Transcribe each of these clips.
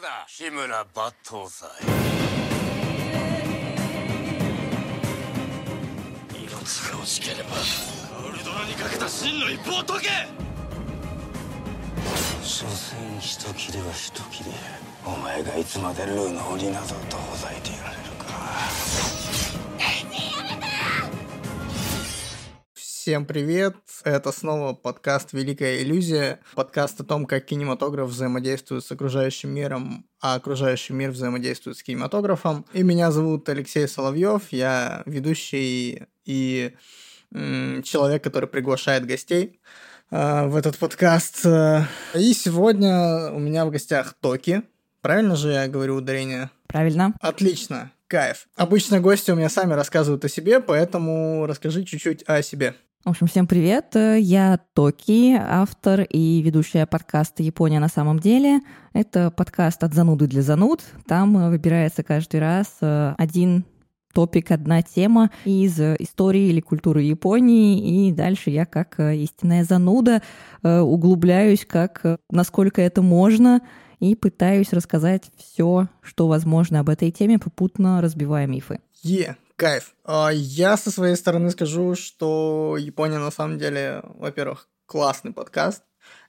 夫だ。志村抜刀斎。命が惜しければ。カウル殿にかけた真の一歩を解け。所詮人斬りは人斬り。お前がいつまでルーの鬼などとほざいている Всем привет! Это снова подкаст «Великая иллюзия», подкаст о том, как кинематограф взаимодействует с окружающим миром, а окружающий мир взаимодействует с кинематографом. И меня зовут Алексей Соловьев, я ведущий и м, человек, который приглашает гостей э, в этот подкаст. И сегодня у меня в гостях Токи. Правильно же я говорю ударение? Правильно. Отлично, кайф. Обычно гости у меня сами рассказывают о себе, поэтому расскажи чуть-чуть о себе. В общем, всем привет. Я Токи, автор и ведущая подкаста «Япония на самом деле». Это подкаст от зануды для зануд. Там выбирается каждый раз э, один топик, одна тема из истории или культуры Японии, и дальше я, как э, истинная зануда, э, углубляюсь, как насколько это можно, и пытаюсь рассказать все, что возможно об этой теме, попутно разбивая мифы. Е, кайф. А, Я со своей стороны скажу, что Япония на самом деле, во-первых, классный подкаст.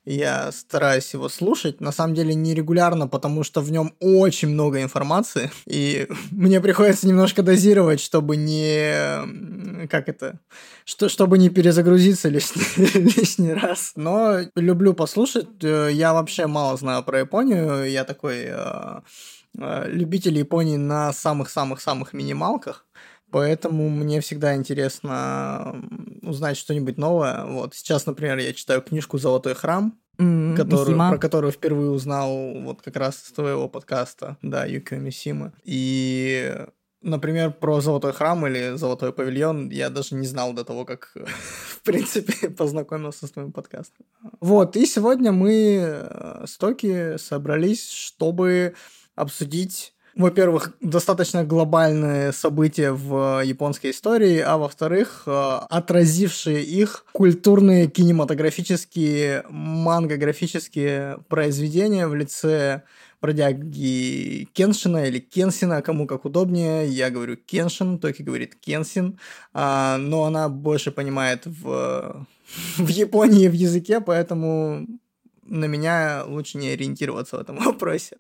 Я стараюсь его слушать, на самом деле нерегулярно, потому что в нем очень много информации, и мне приходится немножко дозировать, чтобы не... как это? Что, чтобы не перезагрузиться лишний, лишний раз. Но люблю послушать. Э, Я вообще мало знаю про Японию. Я такой э, любитель Японии на самых-самых-самых минималках. Поэтому мне всегда интересно узнать что-нибудь новое. Вот сейчас, например, я читаю книжку «Золотой храм», М, которую, Мисима. про которую впервые узнал вот как раз из твоего подкаста, да, Юкио Мисимы. И, например, про Золотой храм или Золотой павильон я даже не знал до того, как, в принципе, познакомился с твоим подкастом. Вот, и сегодня мы э, с Токи собрались, чтобы обсудить во-первых, достаточно глобальные события в японской истории, а во-вторых, э, отразившие их культурные, кинематографические, мангографические произведения в лице бродяги Кеншина или Кенсина, кому как удобнее. Я говорю Кеншин, Токи говорит Кенсин, а, но она больше понимает в, в Японии в языке, поэтому на меня лучше не ориентироваться в этом вопросе.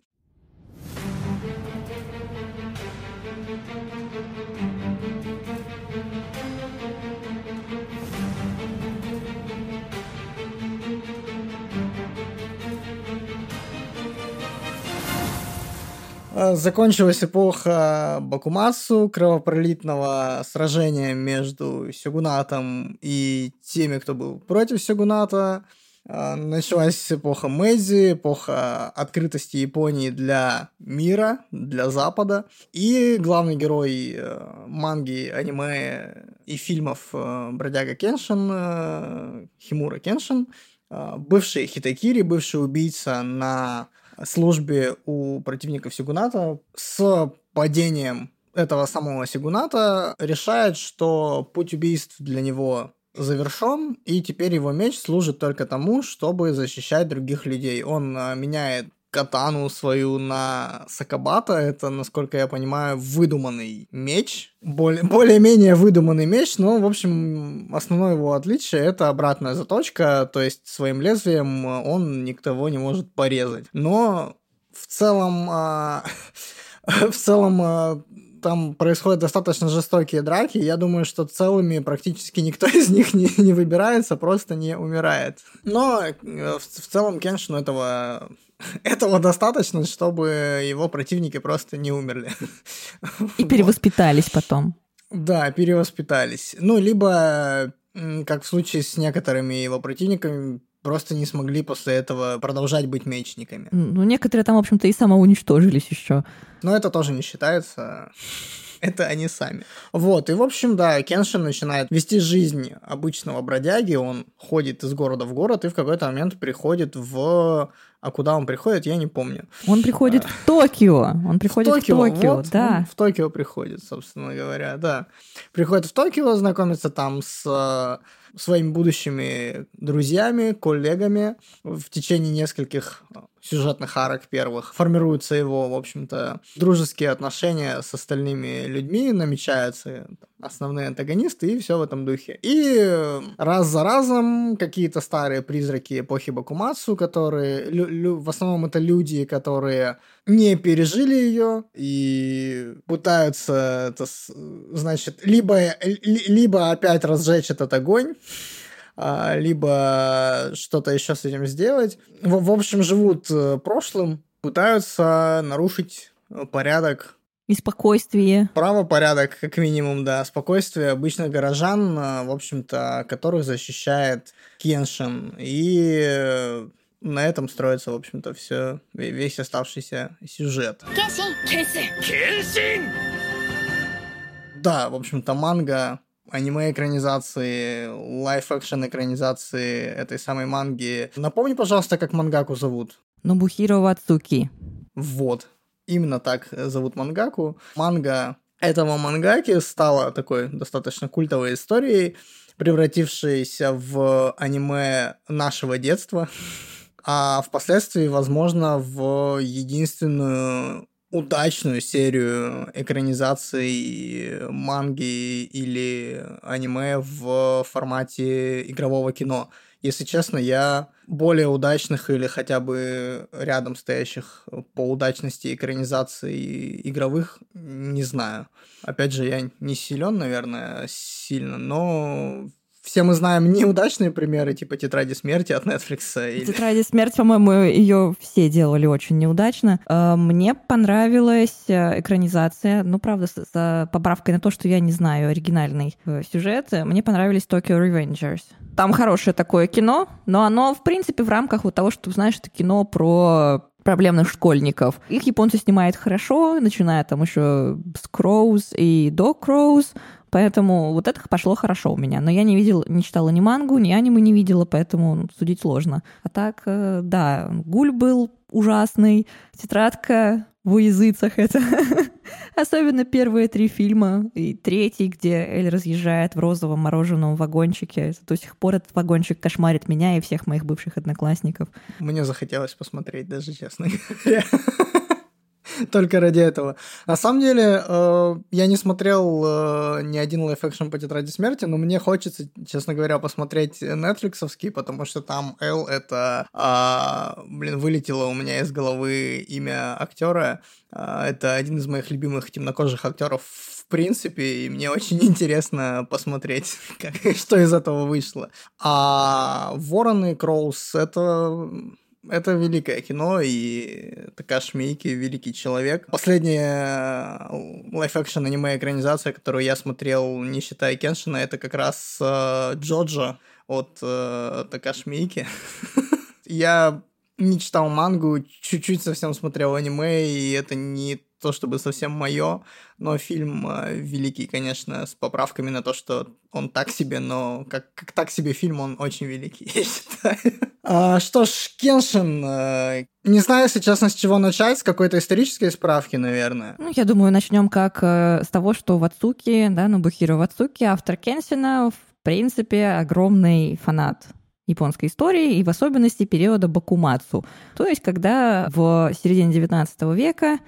Закончилась эпоха Бакумасу, кровопролитного сражения между Сёгунатом и теми, кто был против Сёгуната. Э, Началась эпоха Мэйдзи, эпоха открытости Японии для мира, для Запада. И главный герой э, манги, аниме и фильмов э, Бродяга Кеншин, э, Химура Кеншин, э, бывший Хитакири, бывший убийца на службе у противников Сигуната с падением этого самого Сигуната решает, что путь убийств для него завершен, и теперь его меч служит только тому, чтобы защищать других людей. Он а, меняет катану свою на Сакабата. Это, насколько я понимаю, выдуманный меч. Более- более-менее выдуманный меч, но, в общем, основное его отличие — это обратная заточка, то есть своим лезвием он никого не может порезать. Но в целом... а, В целом а, там происходят достаточно жестокие драки. Я думаю, что целыми практически никто из них не, не выбирается, просто не умирает. Но э, в, в целом Кеншину этого, этого достаточно, чтобы его противники просто не умерли. И Вот. перевоспитались потом. Да, перевоспитались. Ну, либо, как в случае с некоторыми его противниками, просто не смогли после этого продолжать быть мечниками. Ну, некоторые там, в общем-то, и самоуничтожились еще. Но это тоже не считается. Это они сами. Вот, и в общем, да, Кеншин начинает вести жизнь обычного бродяги, он ходит из города в город и в какой-то момент приходит в А куда он приходит, я не помню. Он приходит в Токио. Он приходит в Токио, в Токио вот, да. в Токио приходит, собственно говоря, да. Приходит в Токио, знакомится там с э, своими будущими друзьями, коллегами в течение нескольких сюжетных арок первых. Формируются его, в общем-то, дружеские отношения с остальными людьми, намечаются основные антагонисты, и все в этом духе. И раз за разом какие-то старые призраки эпохи Бакумацу, которые... Лю- лю- в основном это люди, которые не пережили ее и пытаются, это, значит, либо, либо опять разжечь этот огонь, либо что-то еще с этим сделать. В, в общем, живут э, прошлым, пытаются нарушить э, порядок и спокойствие. Правопорядок, как минимум, да. Спокойствие обычных горожан, э, в общем-то, которых защищает Кеншин. И на этом строится, в общем-то, все, весь оставшийся сюжет. Кеншин! Кеншин! Кеншин! Да, в общем-то, манга аниме-экранизации, лайф-экшен экранизации этой самой манги. Напомни, пожалуйста, как мангаку зовут. Нобухиро Вацуки. Вот. Именно так зовут мангаку. Манга этого мангаки стала такой достаточно культовой историей, превратившейся в аниме нашего детства, а впоследствии, возможно, в единственную удачную серию экранизаций манги или аниме в формате игрового кино. Если честно, я более удачных или хотя бы рядом стоящих по удачности экранизаций игровых не знаю. Опять же, я не силен, наверное, сильно, но все мы знаем неудачные примеры, типа «Тетради смерти» от Netflix. Или... «Тетради смерти», по-моему, ее все делали очень неудачно. Э, мне понравилась э, экранизация, ну, правда, с поправкой на то, что я не знаю оригинальный э, сюжет. Мне понравились «Tokyo Revengers». Там хорошее такое кино, но оно, в принципе, в рамках вот того, что, знаешь, это кино про проблемных школьников. Их японцы снимают хорошо, начиная там еще с Кроуз и до Кроуз, Поэтому вот это пошло хорошо у меня. Но я не видела, не читала ни мангу, ни аниме не видела, поэтому судить сложно. А так, э, да, гуль был ужасный, тетрадка в языцах это. Особенно первые три фильма и третий, где Эль разъезжает в розовом мороженом вагончике. До сих пор этот вагончик кошмарит меня и всех моих бывших одноклассников. Мне захотелось посмотреть, даже честно Только ради этого. На самом деле, э, я не смотрел э, ни один live-action по тетради смерти, но мне хочется, честно говоря, посмотреть нетфликсовский, потому что там Эл это, э, блин, вылетело у меня из головы имя актера. Э, это один из моих любимых темнокожих актеров в принципе, и мне очень интересно посмотреть, как, что из этого вышло. А Вороны Crows это это великое кино, и Такаши Миике великий человек. Последняя live-action аниме-экранизация, которую я смотрел, не считая Кеншина, это как раз э, Джоджо от э, Такаши Миике. я не читал мангу, чуть-чуть совсем смотрел аниме, и это не то чтобы совсем мое, но фильм э, великий, конечно, с поправками на то, что он так себе, но как, как так себе фильм, он очень великий, я считаю. А, что ж, Кеншин, э, не знаю, если честно, с чего начать, с какой-то исторической справки, наверное. Ну, я думаю, начнем как э, с того, что Вацуки, да, Нобухиро Вацуки, автор Кенсина, в принципе, огромный фанат японской истории и в особенности периода Бакумацу. То есть, когда в середине 19 века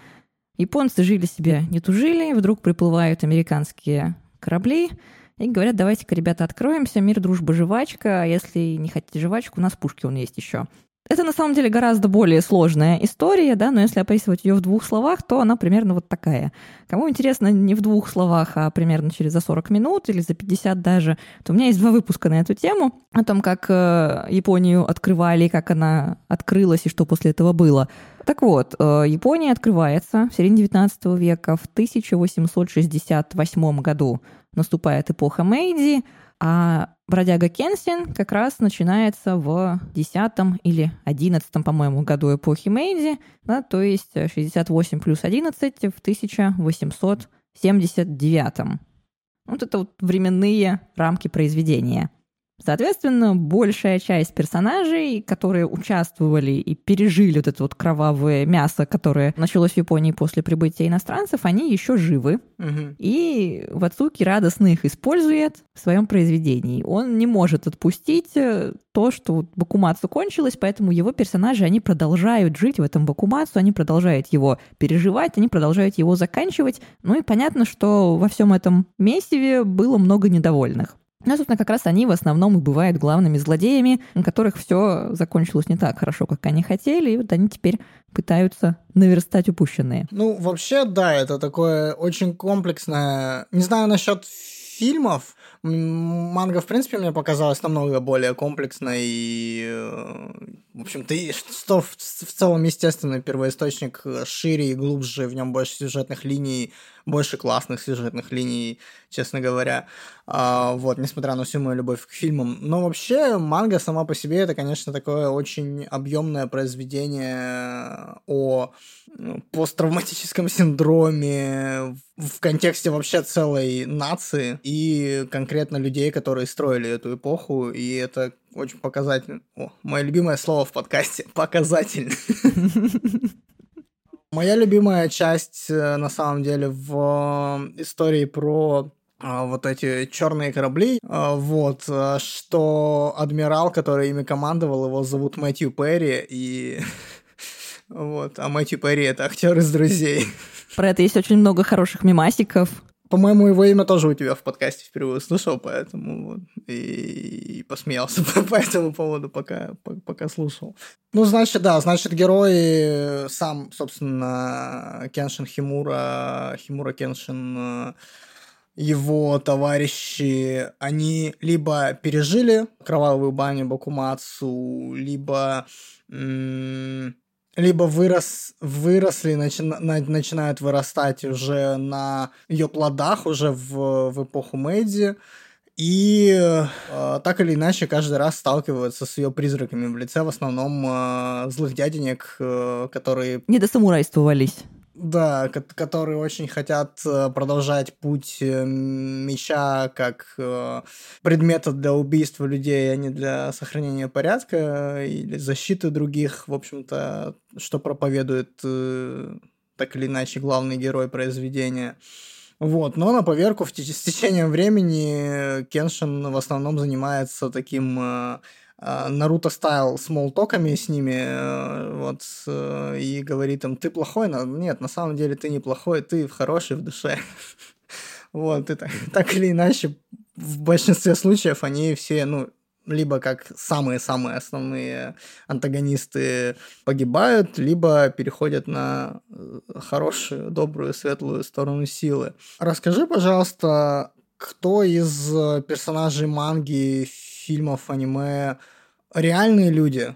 Японцы жили себе, не тужили, вдруг приплывают американские корабли и говорят, давайте-ка, ребята, откроемся, мир, дружба, жвачка, а если не хотите жвачку, у нас пушки он есть еще. Это на самом деле гораздо более сложная история, да, но если описывать ее в двух словах, то она примерно вот такая. Кому интересно не в двух словах, а примерно через за 40 минут или за 50 даже, то у меня есть два выпуска на эту тему, о том, как э, Японию открывали, как она открылась и что после этого было. Так вот, э, Япония открывается в середине 19 века в 1868 году. Наступает эпоха Мэйди, а бродяга Кенсин как раз начинается в 10 или 11, по-моему, году эпохи Мэйди, да, то есть 68 плюс 11 в 1879. Вот это вот временные рамки произведения. Соответственно, большая часть персонажей, которые участвовали и пережили вот это вот кровавое мясо, которое началось в Японии после прибытия иностранцев, они еще живы. Мгм. И Вацуки радостно их использует в своем произведении. Он не может отпустить э, то, что Бакумацу кончилось, поэтому его персонажи, они продолжают жить в этом Бакумацу, они продолжают его переживать, они продолжают его заканчивать. Ну и понятно, что во всем этом месиве было много недовольных. Но, собственно, как раз они в основном и бывают главными злодеями, у которых все закончилось не так хорошо, как они хотели, и вот они теперь пытаются наверстать упущенные. Ну, вообще, да, это такое очень комплексное... Не знаю насчет фильмов, манга, в принципе, мне показалась намного более комплексной и, э, в общем-то, что в, в целом, естественно, первоисточник э, шире и глубже, в нем больше сюжетных линий, больше классных сюжетных линий, честно говоря. А, вот, несмотря на всю мою любовь к фильмам. Но вообще, манга сама по себе это, конечно, такое очень объемное произведение о ну, посттравматическом синдроме в контексте вообще целой нации и конкретно людей, которые строили эту эпоху, и это очень показательно. О, мое любимое слово в подкасте — показательно. Моя любимая часть, э, на самом деле, в э, истории про а, вот эти черные корабли, вот, что адмирал, который ими командовал, его зовут Мэтью Перри, и вот, а Мэтью Перри — это актер из «Друзей». Про это есть очень много хороших мемасиков. По-моему, его имя тоже у тебя в подкасте впервые услышал, поэтому вот, и, и посмеялся по, этому поводу, пока, по- пока слушал. Ну, значит, да, значит, герой сам, собственно, Кеншин Химура, Химура Кеншин, его товарищи, они либо пережили кровавую баню Бакумацу, либо м, либо вырос, выросли, начи- на- начинают вырастать уже на ее плодах, уже в, в эпоху Мэйдзи, и э, так или иначе каждый раз сталкиваются с ее призраками в лице в основном э, злых дяденек, э, которые Не досамурайствовались. Да, ко- которые очень хотят э, продолжать путь э, меча как э, предмета для убийства людей, а не для сохранения порядка или защиты других, в общем-то, что проповедует так или иначе главный герой произведения. Вот, но на поверку в с течением времени Кеншин в основном занимается таким Наруто стайл смолтоками с ними, э, вот, э, и говорит им, ты плохой, нет, на самом деле ты не плохой, ты хороший в душе. Вот, и так, так или иначе, в большинстве случаев они все, ну, либо как самые-самые основные антагонисты погибают, либо переходят на э, хорошую, добрую, светлую сторону силы. Расскажи, пожалуйста, кто из э, персонажей манги, фильмов, аниме реальные люди,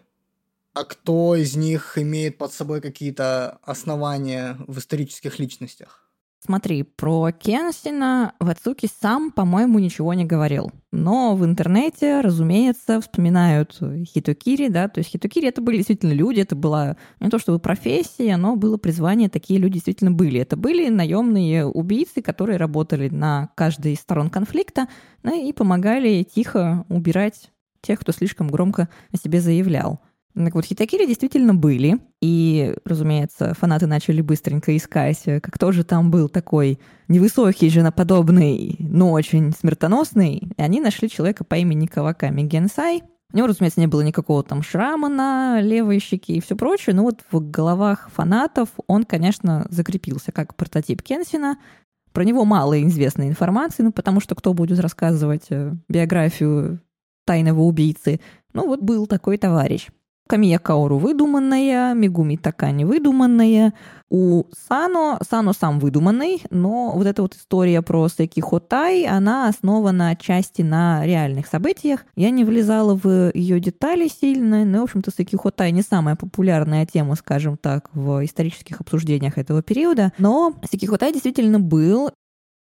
а кто из них имеет под собой какие-то основания в исторических личностях? Смотри, про Кенсина Вацуки сам, по-моему, ничего не говорил. Но в интернете, разумеется, вспоминают Хитокири, да, то есть Хитокири это были действительно люди, это была не то чтобы профессия, но было призвание, такие люди действительно были. Это были наемные убийцы, которые работали на каждой из сторон конфликта ну, и помогали тихо убирать тех, кто слишком громко о себе заявлял. Так вот, хитакири действительно были, и, разумеется, фанаты начали быстренько искать, э, как тоже там был такой невысокий, женоподобный, но очень смертоносный, и они нашли человека по имени Каваками Генсай. У него, разумеется, не было никакого там шрама на левой щеке и все прочее, но вот в головах фанатов он, конечно, закрепился как прототип Кенсина, про него мало известной информации, ну, потому что кто будет рассказывать э, биографию тайного убийцы? Ну, вот был такой товарищ. Камия Каору выдуманная, Мигуми Такани выдуманная. У Сано, Сано сам выдуманный, но вот эта вот история про Секи Хотай, она основана отчасти на реальных событиях. Я не влезала в ее детали сильно, но, в общем-то, Секи Хотай не самая популярная тема, скажем так, в исторических обсуждениях этого периода. Но Секи Хотай действительно был,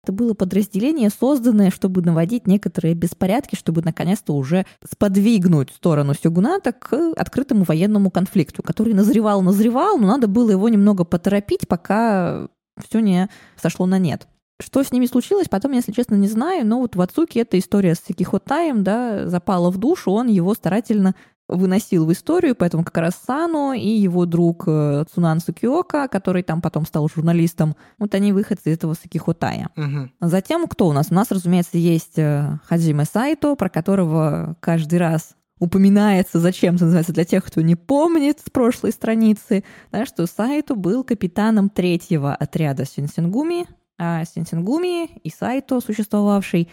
это было подразделение, созданное, чтобы наводить некоторые беспорядки, чтобы наконец-то уже сподвигнуть сторону Сёгуната к открытому военному конфликту, который назревал, назревал, но надо было его немного поторопить, пока все не сошло на нет. Что с ними случилось, потом, если честно, не знаю, но вот в Ацуке эта история с Кихотаем, да, запала в душу, он его старательно выносил в историю, поэтому как раз Сано и его друг э, Цунан Сукиока, который там потом стал журналистом, вот они выходцы из этого Сакихотая. Мгм. Затем кто у нас? У нас, разумеется, есть э, Хаджиме Сайто, про которого каждый раз упоминается зачем-то, называется, для тех, кто не помнит с прошлой страницы, да, что Сайто был капитаном третьего отряда Синсингуми, а Синсингуми и Сайто, существовавший,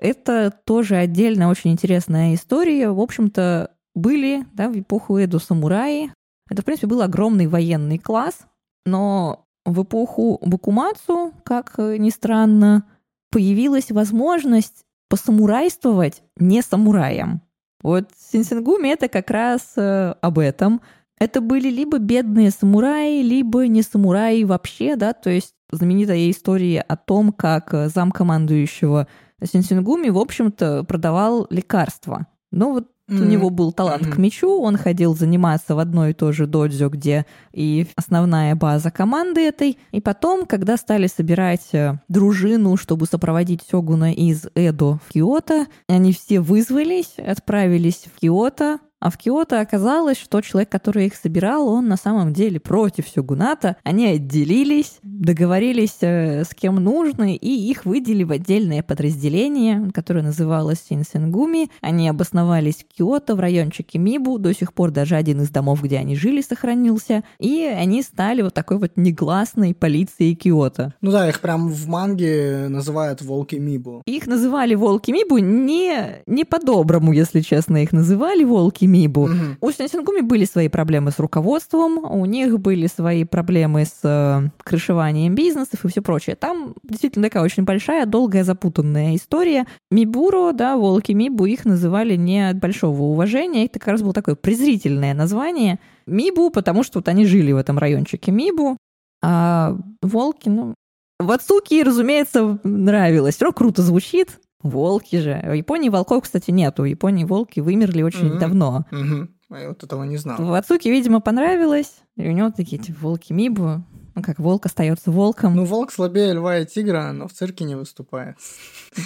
это тоже отдельная очень интересная история. В общем-то, были да, в эпоху Эду самураи. Это, в принципе, был огромный военный класс, но в эпоху Бакумацу, как э, ни странно, появилась возможность посамурайствовать не самураям. Вот Синсингуми это как раз э, об этом. Это были либо бедные самураи, либо не самураи вообще, да, то есть знаменитая история о том, как э, замкомандующего Синсингуми, в общем-то, продавал лекарства. Ну вот у Мгм. него был талант к Мгм. мечу, он ходил заниматься в одно и то же додзё, где и основная база команды этой. И потом, когда стали собирать э, дружину, чтобы сопроводить Сёгуна из Эдо в Киото, они все вызвались, отправились в Киото, а в Киото оказалось, что человек, который их собирал, он на самом деле против Сёгуната. Они отделились, договорились э, с кем нужно, и их выделили в отдельное подразделение, которое называлось Синсенгуми. Они обосновались в Киото, в райончике Мибу. До сих пор даже один из домов, где они жили, сохранился. И они стали вот такой вот негласной полицией Киото. Ну да, их прям в манге называют волки Мибу. Их называли волки Мибу не, не по-доброму, если честно, их называли волки Мибу. Мгм. У Синсингуми были свои проблемы с руководством, у них были свои проблемы с э, крышеванием бизнесов и все прочее. Там действительно такая очень большая, долгая, запутанная история. Мибуро, да, волки Мибу, их называли не от большого уважения, это как раз было такое презрительное название. Мибу, потому что вот они жили в этом райончике Мибу, а волки, ну, в Ацуки, разумеется, нравилось. Все круто звучит. Волки же. В Японии волков, кстати, нету. В Японии волки вымерли очень Мгм. давно. Мгм. А я вот этого не знал. В Ацуке, видимо, понравилось. И у него такие типа, волки Мибу. Ну, как волк остается волком. Ну, волк слабее льва и тигра, но в цирке не выступает.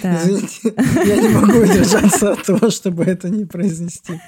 да. Извините, я не могу удержаться от того, чтобы это не произнести.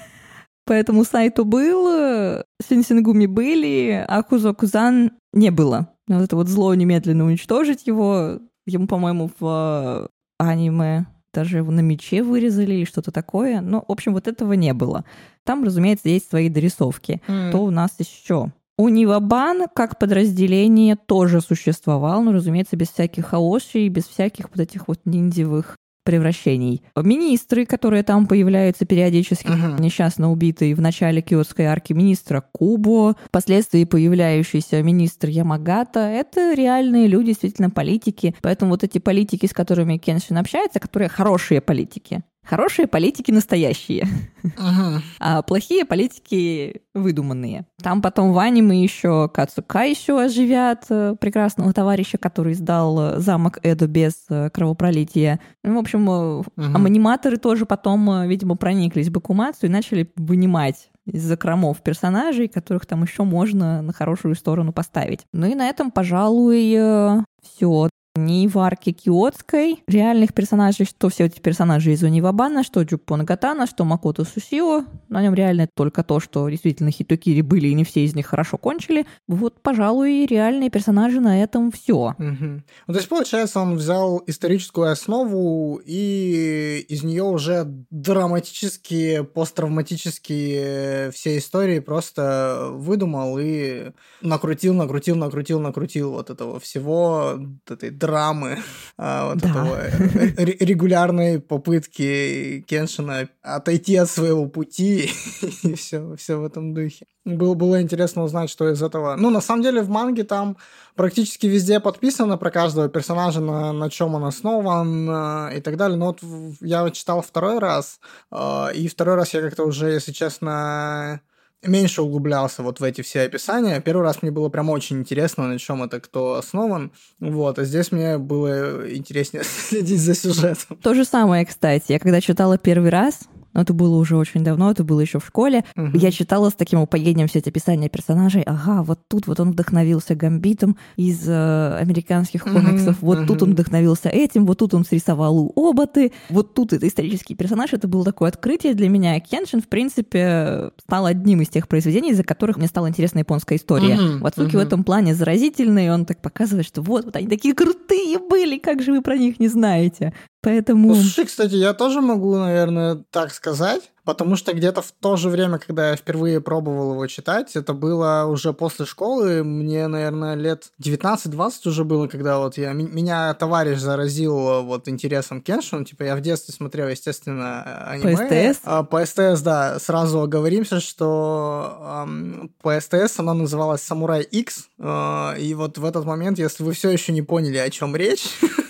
Поэтому сайту был, Синсингуми были, а Кузо-Кузан не было. Вот это вот зло немедленно уничтожить его. Ему, по-моему, в аниме даже его на мече вырезали или что-то такое. Но, в общем, вот этого не было. Там, разумеется, есть свои дорисовки. Что у нас еще? У Нивабан как подразделение тоже существовал, но, разумеется, без всяких хаоши и без всяких вот этих вот ниндзевых превращений. Министры, которые там появляются периодически, Мгм. несчастно убитый в начале киотской арки министра Кубо, впоследствии появляющийся министр Ямагата, это реальные люди, действительно политики. Поэтому вот эти политики, с которыми Кеншин общается, которые хорошие политики, Хорошие политики настоящие, Мгм. а плохие политики выдуманные. Там потом в аниме еще Кацука еще оживят э, прекрасного товарища, который сдал э, замок Эду без э, кровопролития. Ну, в общем, Мгм. аниматоры тоже потом, видимо, прониклись Бакумацу и начали вынимать из закромов персонажей, которых там еще можно на хорошую сторону поставить. Ну и на этом, пожалуй, все. Ни в арке Киотской реальных персонажей, что все эти персонажи из Унивабана, что Джукпо Нагатана, что Макото Сусио. На нем реально только то, что действительно Хитокири были, и не все из них хорошо кончили. Вот, пожалуй, реальные персонажи на этом все. Мгм. Ну, то есть, получается, он взял историческую основу и из нее уже драматические, посттравматические все истории просто выдумал и накрутил, накрутил, накрутил, накрутил вот этого всего, этой драмы, а, вот Да. этого э, ре- регулярной попытки Кеншина отойти от своего пути и все, все в этом духе. Было, было интересно узнать, что из этого. Ну, на самом деле, в манге там практически везде подписано про каждого персонажа, на, на чем он основан э, и так далее. Но вот я читал второй раз, э, и второй раз я как-то уже, если честно, меньше углублялся вот в эти все описания. Первый раз мне было прям очень интересно, на чем это кто основан. Вот, а здесь мне было интереснее следить за сюжетом. То же самое, кстати. Я когда читала первый раз, но это было уже очень давно, это было еще в школе. Мгм. Я читала с таким упоением все эти описания персонажей. Ага, вот тут вот он вдохновился Гамбитом из э, американских комиксов, вот тут мгм. он вдохновился этим, вот тут он срисовал у Оботы, вот тут это исторический персонаж. Это было такое открытие для меня. Кеншин, в принципе, стал одним из тех произведений, из-за которых мне стала интересна японская история. Мгм, Вацуки в мгм. этом плане заразительный, он так показывает, что вот, вот они такие крутые были, как же вы про них не знаете. Поэтому... Ну, слушай, кстати, я тоже могу, наверное, так сказать, потому что где-то в то же время, когда я впервые пробовал его читать, это было уже после школы, мне, наверное, лет 19-20 уже было, когда вот я, меня товарищ заразил э, вот интересом к Кеншину, типа я в детстве смотрел, естественно, э, аниме. СТС? А, по СТС, да, сразу оговоримся, что ам, по СТС она называлась Самурай X, э, и вот в этот момент, если вы все еще не поняли, о чем речь,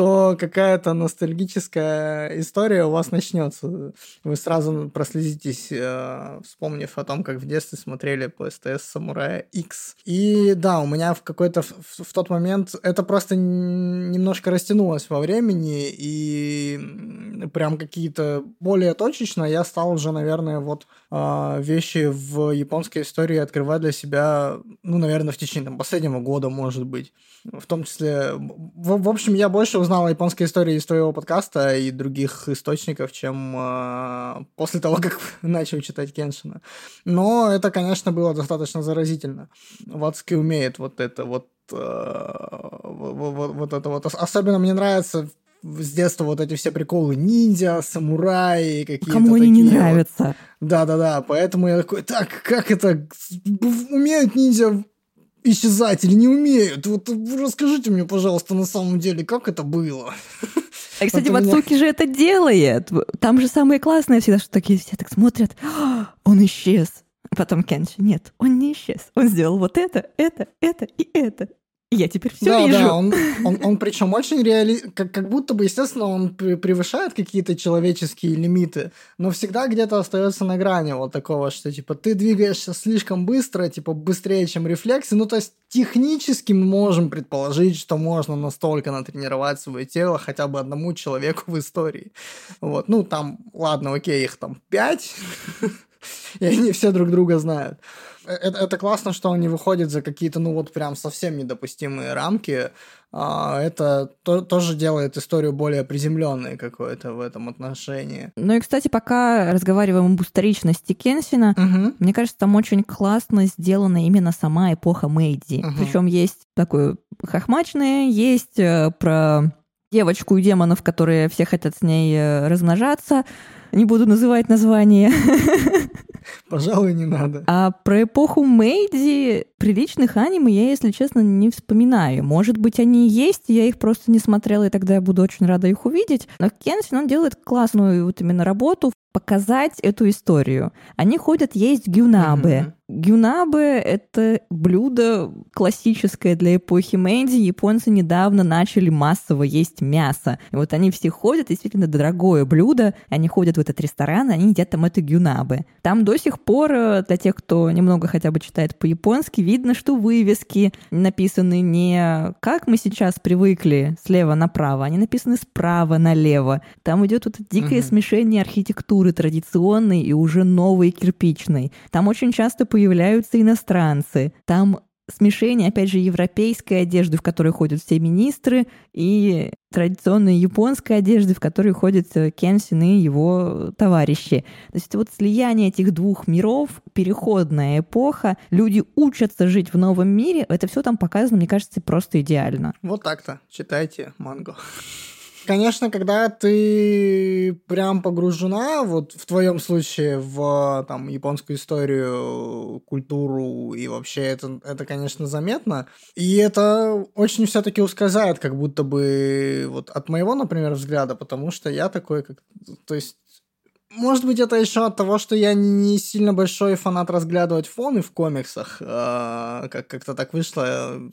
то какая-то ностальгическая история у вас начнется. Вы сразу прослезитесь, э, вспомнив о том, как в детстве смотрели по СТС Самурая X. И да, у меня в какой-то в, в тот момент это просто немножко растянулось во времени, и прям какие-то более точечно я стал уже, наверное, вот а, вещи в японской истории открывать для себя, ну, наверное, в течение там, последнего года, может быть. В том числе, в, в общем, я больше узнал о японской истории из твоего подкаста и других источников, чем а, после того, как начал читать Кеншина. Но это, конечно, было достаточно заразительно. Вацки умеет вот это вот а, вот, вот- вот это вот. Ос- Особенно мне нравится с детства вот эти все приколы ниндзя, самураи, какие-то Кому они не нравятся? Да-да-да, поэтому я такой, так, как это, умеют ниндзя исчезать или не умеют? Вот расскажите мне, пожалуйста, на самом деле, как это было? А, кстати, меня- Вацуки же это делает. Там же самое классное всегда, что такие все так смотрят. «А, Он исчез. А Потом Кенши. Нет, он не исчез. Он сделал вот это, это, это и это. Я теперь все да, вижу. да, он, он, он причем очень реали... как, как будто бы, естественно, он пре- превышает какие-то человеческие лимиты, но всегда где-то остается на грани вот такого, что типа ты двигаешься слишком быстро, типа быстрее, чем рефлексы. Ну, то есть технически мы можем предположить, что можно настолько натренировать свое тело хотя бы одному человеку в истории. Вот, ну, там, ладно, окей, их там пять, и они все друг друга знают. Э, Это, это классно, что он не выходит за какие-то, ну вот прям совсем недопустимые рамки. А, Это то- тоже делает историю более приземленной какой-то в этом отношении. Ну и, кстати, пока разговариваем об историчности Кенсина, Мгм. мне кажется, там очень классно сделана именно сама эпоха Мэйдзи. Мгм. Причем есть такое хохмачное, есть э, про девочку и демонов, которые все хотят с ней э, размножаться. Не буду называть название. Пожалуй, не надо. А про эпоху Мэйдзи приличных аниме я, если честно, не вспоминаю. Может быть, они есть, я их просто не смотрела, и тогда я буду очень рада их увидеть. Но Кенсин, он делает классную вот именно работу показать эту историю. Они ходят есть гюнабе. Мгм. Гюнабе — это блюдо классическое для эпохи Мэйдзи. Японцы недавно начали массово есть мясо. И вот они все ходят, действительно дорогое блюдо. Они ходят в этот ресторан, они едят там это гюнабе. Там до сих пор, э, для тех, кто немного хотя бы читает по-японски, видно, что вывески написаны не как мы сейчас привыкли слева направо, они написаны справа налево. Там идет вот дикое Мгм. смешение архитектуры традиционной и уже новой кирпичной. Там очень часто появляются иностранцы. Там смешение, опять же, европейской одежды, в которой ходят все министры, и традиционной японской одежды, в которой ходят э, Кенсин и его товарищи. То есть вот слияние этих двух миров, переходная эпоха, люди учатся жить в новом мире, это все там показано, мне кажется, просто идеально. Вот так-то. Читайте манго. Конечно, когда ты прям погружена, вот в твоем случае, в там, японскую историю, культуру и вообще это, это, конечно, заметно. И это очень все-таки ускользает, как будто бы вот от моего, например, взгляда, потому что я такой, как, то есть может быть, это еще от того, что я не сильно большой фанат разглядывать фоны в комиксах. э, Как- Как-то так вышло.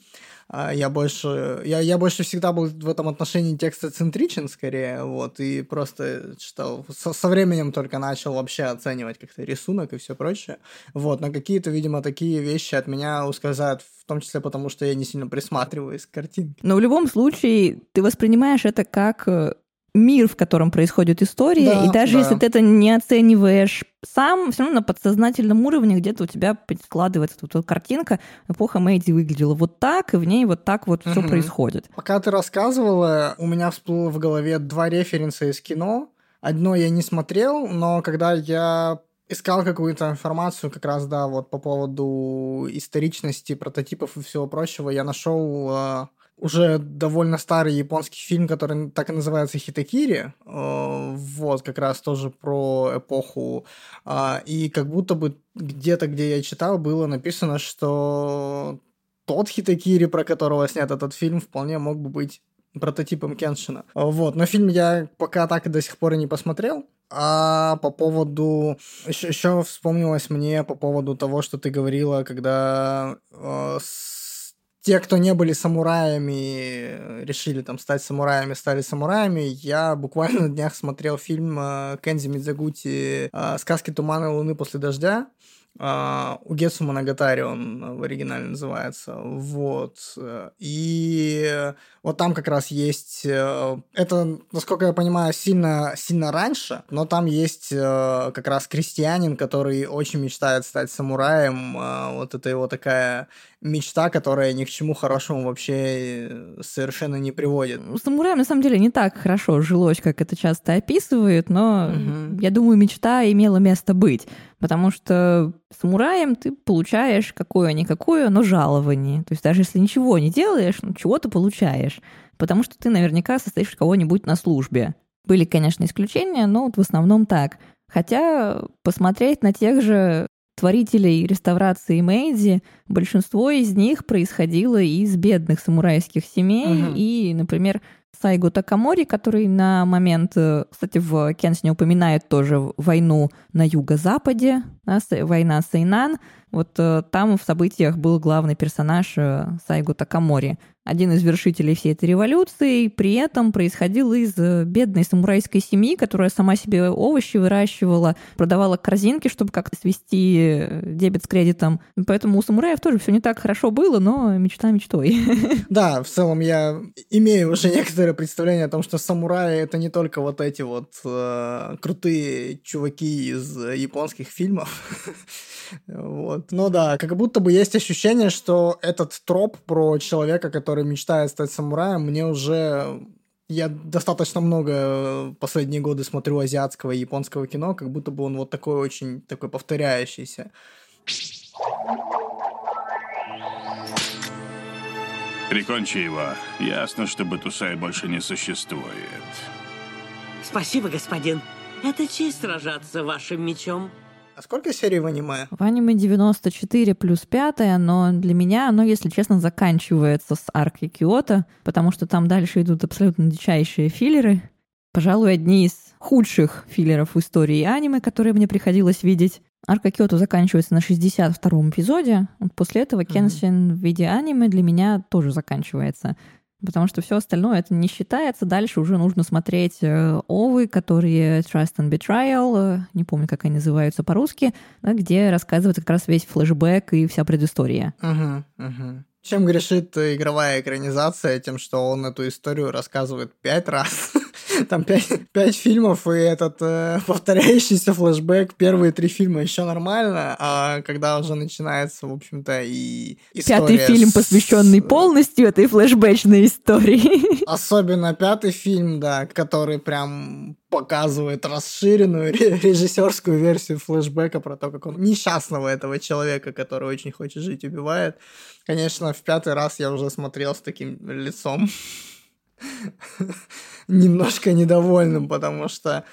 А Я больше, я, я больше всегда был в этом отношении текстоцентричен скорее, вот, и просто читал, со, со временем только начал вообще оценивать как-то рисунок и все прочее, вот, но какие-то, видимо, такие вещи от меня ускользают, в том числе потому, что я не сильно присматриваюсь к картинке. Но в любом случае ты воспринимаешь это как э, мир, в котором происходит история, Да, и даже да. если ты это не оцениваешь сам, все равно на подсознательном уровне где-то у тебя складывается вот эта картинка, эпоха Мэйди выглядела вот так, и в ней вот так вот все Мгм. происходит. Пока ты рассказывала, у меня всплыло в голове два референса из кино. Одно я не смотрел, но когда я искал какую-то информацию как раз, да, вот по поводу историчности, прототипов и всего прочего, я нашел э, уже довольно старый японский фильм, который так и называется Хитакири. Э, вот, как раз тоже про эпоху. А, и как будто бы где-то, где я читал, было написано, что тот Хитакири, про которого снят этот фильм, вполне мог бы быть прототипом Кеншина. Вот, но фильм я пока так и до сих пор и не посмотрел. А по поводу... Еще, еще вспомнилось мне по поводу того, что ты говорила, когда э, с- те, кто не были самураями, решили там стать самураями, стали самураями. Я буквально на днях смотрел фильм э, Кензи Мидзагути э, «Сказки тумана и луны после дождя». Угетсу Моногатари он в оригинале называется. Вот. И вот там как раз есть... э, Это, насколько я понимаю, сильно, сильно раньше, но там есть э, как раз крестьянин, который очень мечтает стать самураем. Вот это его такая мечта, которая ни к чему хорошему вообще э, совершенно не приводит. Самураям на самом деле не так хорошо жилось, как это часто описывают, но Мгм. я думаю, мечта имела место быть, потому что самураем ты получаешь какое-никакое, но жалование. То есть даже если ничего не делаешь, ну, чего ты получаешь, потому что ты наверняка состоишь кого-нибудь на службе. Были, конечно, исключения, но вот в основном так. Хотя посмотреть на тех же творителей реставрации Мэйдзи, большинство из них происходило из бедных самурайских семей. Мгм. И, например, Сайгу Такамори, который на момент, э, кстати, в Кенсине упоминает тоже войну на юго-западе, война Сейнан. Вот э, там в событиях был главный персонаж э, Сайгу Такамори, один из вершителей всей этой революции, при этом происходил из э, бедной самурайской семьи, которая сама себе овощи выращивала, продавала корзинки, чтобы как-то свести дебет с кредитом. Поэтому у самураев тоже все не так хорошо было, но мечта мечтой. Да, в целом я имею уже некоторое представление о том, что самураи это не только вот эти вот э, крутые чуваки из японских фильмов. Вот. Ну да, как будто бы есть ощущение, что этот троп про человека, который мечтает стать самураем, мне уже я достаточно много э, последние годы смотрю азиатского и японского кино, как будто бы он вот такой очень такой повторяющийся. Прикончи его. Ясно, что Батусай больше не существует. Спасибо, господин. Это честь сражаться вашим мечом. А сколько серий в аниме? В аниме 94 плюс 5, но для меня оно, если честно, заканчивается с арки Киото, потому что там дальше идут абсолютно дичайшие филлеры. Пожалуй, одни из худших филлеров в истории аниме, которые мне приходилось видеть. Арка Киото заканчивается на 62-м эпизоде. После этого Кенсин в виде аниме для меня тоже заканчивается. Потому что все остальное это не считается. Дальше уже нужно смотреть э, овы, которые Trust and Betrayal, э, не помню, как они называются по-русски, да, где рассказывается как раз весь флешбэк и вся предыстория. Мгм, мгм. Чем грешит э, игровая экранизация? Тем, что он эту историю рассказывает пять раз. Там пять, пять фильмов, и этот э, повторяющийся флешбэк. Первые три фильма еще нормально, а когда уже начинается, в общем-то, и история Пятый фильм, с- посвященный полностью этой флешбэчной истории. Особенно пятый фильм, да, который прям показывает расширенную ре- режиссерскую версию флешбека про то, как он несчастного этого человека, который очень хочет жить, убивает. Конечно, в пятый раз я уже смотрел с таким лицом немножко недовольным, потому что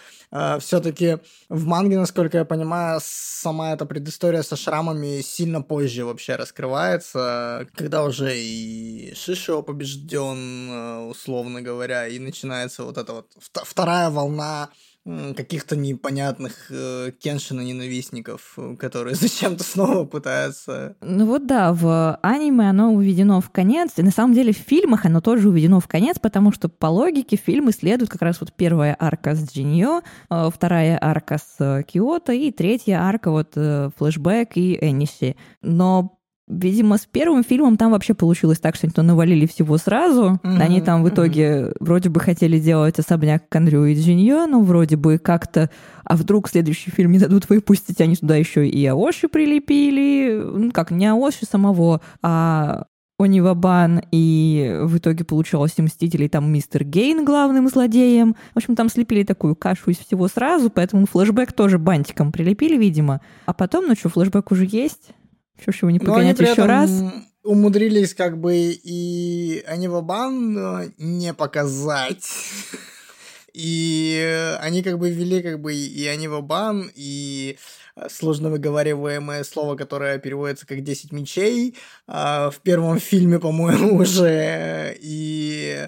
все-таки в манге, насколько я понимаю, сама эта предыстория со шрамами сильно позже вообще раскрывается, когда уже и Шишио побежден, э, условно говоря, и начинается вот эта вот вт- вторая волна каких-то непонятных э, Кеншина ненавистников, э, которые зачем-то снова пытаются... Ну вот да, в аниме оно уведено в конец, и на самом деле в фильмах оно тоже уведено в конец, потому что по логике фильмы следуют как раз вот первая арка с Джиньо, э, вторая арка с э, Киото и третья арка вот э, флешбэк и Энниси. Но Видимо, с первым фильмом там вообще получилось так, что они то навалили всего сразу. Мгм, Они там в итоге вроде бы хотели делать особняк Кондрю и Джиньо, ну, вроде бы как-то... А вдруг следующий фильм не дадут выпустить, они туда еще и Аоши прилепили. Ну, как, не Аоши самого, а Онивабан, и в итоге получалось и Мстителей, там мистер Гейн главным злодеем. В общем, там слепили такую кашу из всего сразу, поэтому флешбэк тоже бантиком прилепили, видимо. А потом, ну что, флешбэк уже есть, что ж его не погонять еще раз. умудрились как бы и Анивабан э, не показать. И э, они как бы ввели как бы и Анивабан, и э, сложно выговариваемое слово, которое переводится как «10 мечей» а, в первом фильме, по-моему, уже. И,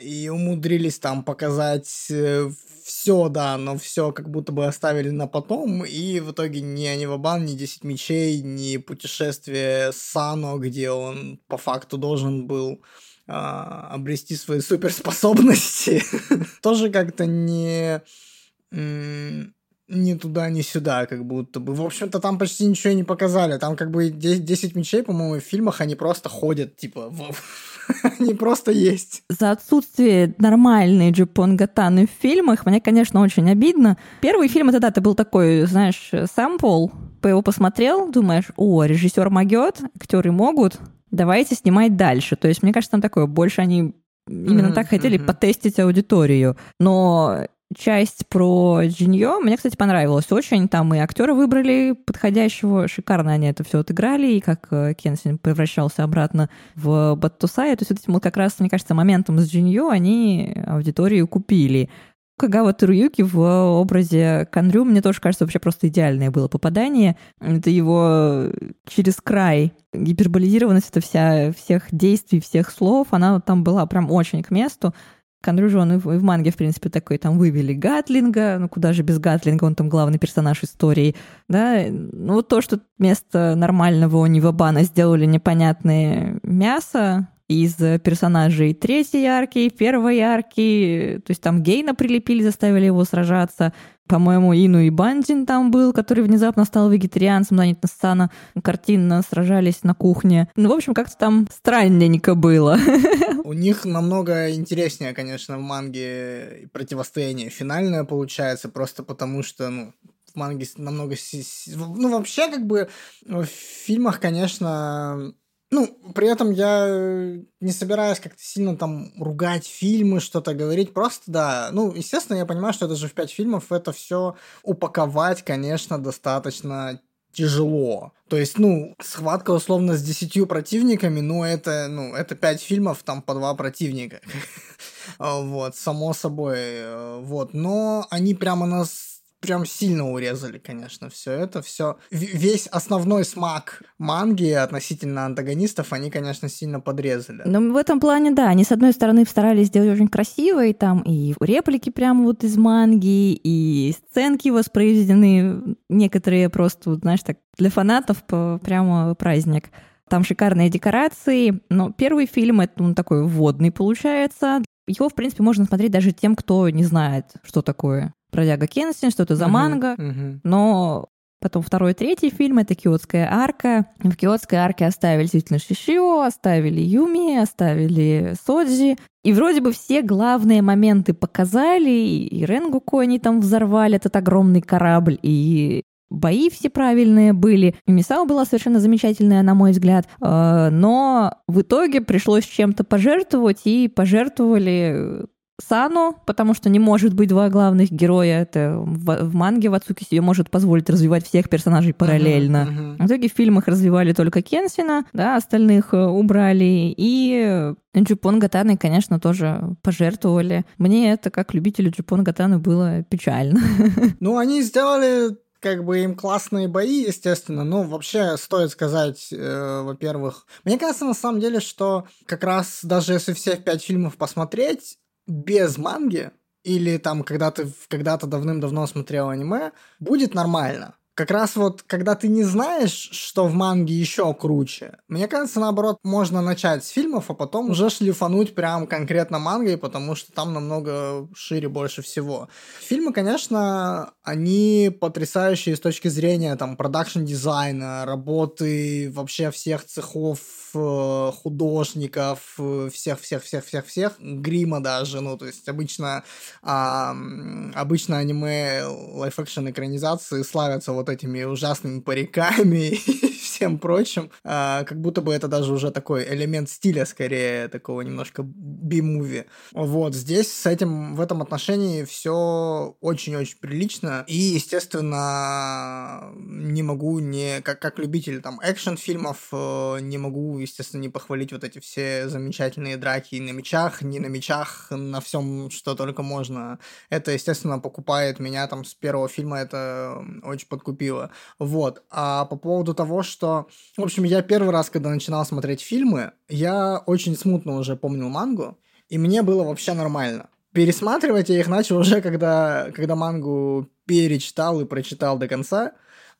и умудрились там показать все, да, но все как будто бы оставили на потом, и в итоге ни Анивабан, ни Десять мечей, ни путешествие Сано, где он по факту должен был а, обрести свои суперспособности, тоже как-то не ни туда, ни сюда, как будто бы. В общем-то, там почти ничего не показали. Там как бы 10 мечей, по-моему, в фильмах они просто ходят, типа, в- они просто есть. За отсутствие нормальной джипонгатаны в фильмах мне, конечно, очень обидно. Первый фильм это да, это был такой, знаешь, сампл. По его посмотрел, думаешь, о, режиссер могет, актеры могут, давайте снимать дальше. То есть, мне кажется, там такое, больше они именно Мгм, так хотели мгм. потестить аудиторию. Но часть про Джиньо мне, кстати, понравилась очень. Там и актеры выбрали подходящего, шикарно они это все отыграли, и как э, Кенсин превращался обратно в Баттусая. То есть вот этим вот как раз, мне кажется, моментом с Джиньо они аудиторию купили. Кагава Таруюки в образе Канрю, мне тоже кажется, вообще просто идеальное было попадание. Это его через край гиперболизированность, это вся, всех действий, всех слов, она там была прям очень к месту. Кандрю же он и в, и в манге, в принципе, такой, там вывели Гатлинга, ну куда же без Гатлинга, он там главный персонаж истории, да, ну то, что вместо нормального Онивабана сделали непонятное мясо, из персонажей третьей арки, первой арки, то есть там Гейна прилепили, заставили его сражаться, по-моему, Ину и Бандин там был, который внезапно стал вегетарианцем, они на сцена картинно сражались на кухне. Ну, в общем, как-то там странненько было. У них намного интереснее, конечно, в манге противостояние финальное получается, просто потому что, ну, в манге намного... Ну, вообще, как бы, в фильмах, конечно... Ну, при этом я не собираюсь как-то сильно там ругать фильмы, что-то говорить. Просто, да, ну, естественно, я понимаю, что это же в пять фильмов, это все упаковать, конечно, достаточно тяжело. То есть, ну, схватка условно с десятью противниками, ну, это, ну, это пять фильмов, там по два противника. Вот, само собой, э, вот. Но они прямо нас прям сильно урезали, конечно, все это, все. Весь основной смак манги относительно антагонистов они, конечно, сильно подрезали. Но в этом плане, да, они, с одной стороны, старались сделать очень красиво, и там и реплики прямо вот из манги, и сценки воспроизведены, некоторые просто, знаешь, так, для фанатов прямо праздник. Там шикарные декорации, но первый фильм, это он такой вводный получается. Его, в принципе, можно смотреть даже тем, кто не знает, что такое Бродяга Кенсин, что это за манга. мгм. Но потом второй и третий фильм — это Киотская арка. В Киотской арке оставили действительно Шишио, оставили Юми, оставили Соджи. И вроде бы все главные моменты показали, и Ренгуку они там взорвали, этот огромный корабль, и бои все правильные были. Мисао была совершенно замечательная, на мой взгляд. Э, Но в итоге пришлось чем-то пожертвовать, и пожертвовали Сану, потому что не может быть два главных героя. Это в, в манге Вацуки себе может позволить развивать всех персонажей параллельно. Мгм, мгм. В итоге в фильмах развивали только Кенсина, да, остальных э, убрали, и Джупон Гатаны, конечно, тоже пожертвовали. Мне это, как любителю Джупон Гатаны, было печально. Ну, они сделали как бы им классные бои, естественно, но вообще стоит сказать, э, во-первых, мне кажется на самом деле, что как раз даже если все пять фильмов посмотреть без манги или там когда ты когда-то давным-давно смотрел аниме, будет нормально. Как раз вот, когда ты не знаешь, что в манге еще круче, мне кажется, наоборот, можно начать с фильмов, а потом уже шлифануть прям конкретно мангой, потому что там намного шире больше всего. Фильмы, конечно, они потрясающие с точки зрения там продакшн-дизайна, работы вообще всех цехов, э, художников, всех-всех-всех-всех-всех, грима даже, ну, то есть обычно, а, обычно аниме live-action экранизации славятся вот вот этими ужасными париками. и всем прочим, а, как будто бы это даже уже такой элемент стиля, скорее, такого немножко B-movie. Вот, здесь с этим, в этом отношении все очень-очень прилично, и, естественно, не могу не, как, как любитель там экшн-фильмов, э, не могу, естественно, не похвалить вот эти все замечательные драки на мечах, не на мечах, на всем, что только можно. Это, естественно, покупает меня там с первого фильма, это очень подкупает купила. Вот. А по поводу того, что... В общем, я первый раз, когда начинал смотреть фильмы, я очень смутно уже помнил мангу, и мне было вообще нормально. Пересматривать я их начал уже, когда, когда мангу перечитал и прочитал до конца.